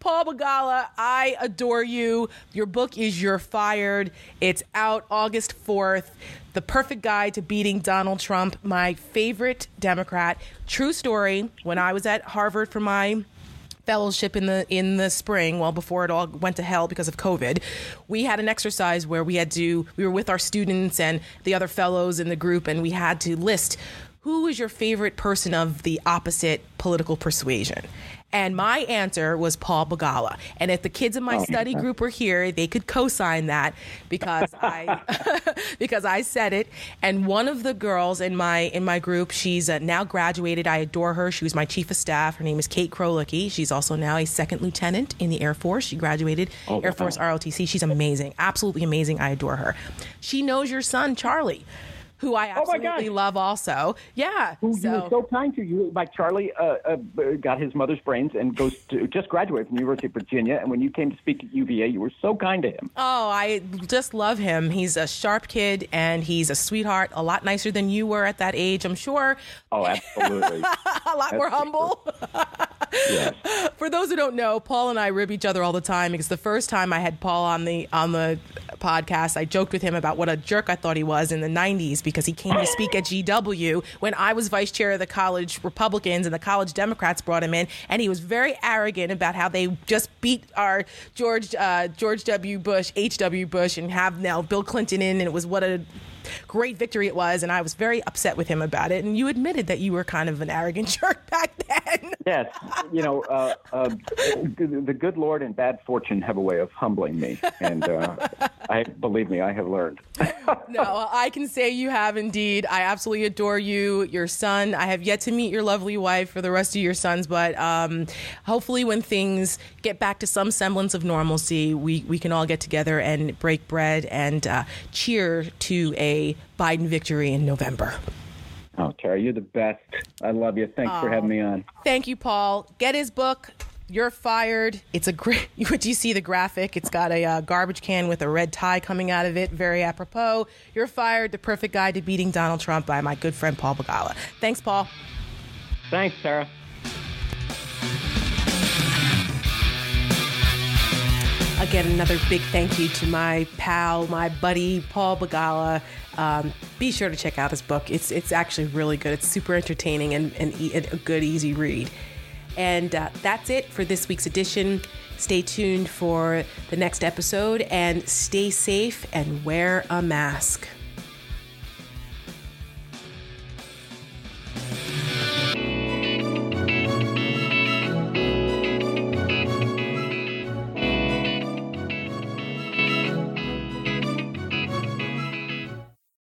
Paul Begala, I adore you. Your book is You're Fired. It's out August 4th. The Perfect Guide to Beating Donald Trump, my favorite Democrat. True story. When I was at Harvard for my fellowship in the in the spring well before it all went to hell because of covid we had an exercise where we had to we were with our students and the other fellows in the group and we had to list who is your favorite person of the opposite political persuasion? And my answer was Paul Begala. And if the kids in my oh, study group were here, they could co-sign that because I because I said it. And one of the girls in my in my group, she's uh, now graduated. I adore her. She was my chief of staff. Her name is Kate Krolicki. She's also now a second lieutenant in the Air Force. She graduated oh, Air Force ROTC. She's amazing, absolutely amazing. I adore her. She knows your son Charlie who I oh absolutely oh love also. Yeah. Who so. you were so kind to. You like Charlie uh, uh, got his mother's brains and goes to just graduated from the University of Virginia. And when you came to speak at UVA, you were so kind to him. Oh, I just love him. He's a sharp kid and he's a sweetheart. A lot nicer than you were at that age, I'm sure. Oh, absolutely. a lot That's more humble. yes. For those who don't know, Paul and I rib each other all the time because the first time I had Paul on the on the podcast, I joked with him about what a jerk I thought he was in the 90s because he came to speak at GW when I was vice chair of the college Republicans and the college Democrats brought him in, and he was very arrogant about how they just beat our George uh, George W. Bush, H. W. Bush, and have now Bill Clinton in, and it was what a great victory it was, and I was very upset with him about it. And you admitted that you were kind of an arrogant jerk back then. yes, you know, uh, uh, the good Lord and bad fortune have a way of humbling me, and uh, I believe me, I have learned. no, I can say you have indeed. I absolutely adore you, your son. I have yet to meet your lovely wife for the rest of your sons, but um, hopefully, when things get back to some semblance of normalcy, we we can all get together and break bread and uh, cheer to a Biden victory in November. Oh, Tara, you're the best. I love you. Thanks oh, for having me on. Thank you, Paul. Get his book. You're fired. It's a great. Do you see the graphic? It's got a uh, garbage can with a red tie coming out of it. Very apropos. You're fired. The perfect guide to beating Donald Trump by my good friend Paul Begala. Thanks, Paul. Thanks, Tara. Again, another big thank you to my pal, my buddy, Paul Begala. Um, be sure to check out his book. It's, it's actually really good. It's super entertaining and, and e- a good, easy read. And uh, that's it for this week's edition. Stay tuned for the next episode and stay safe and wear a mask.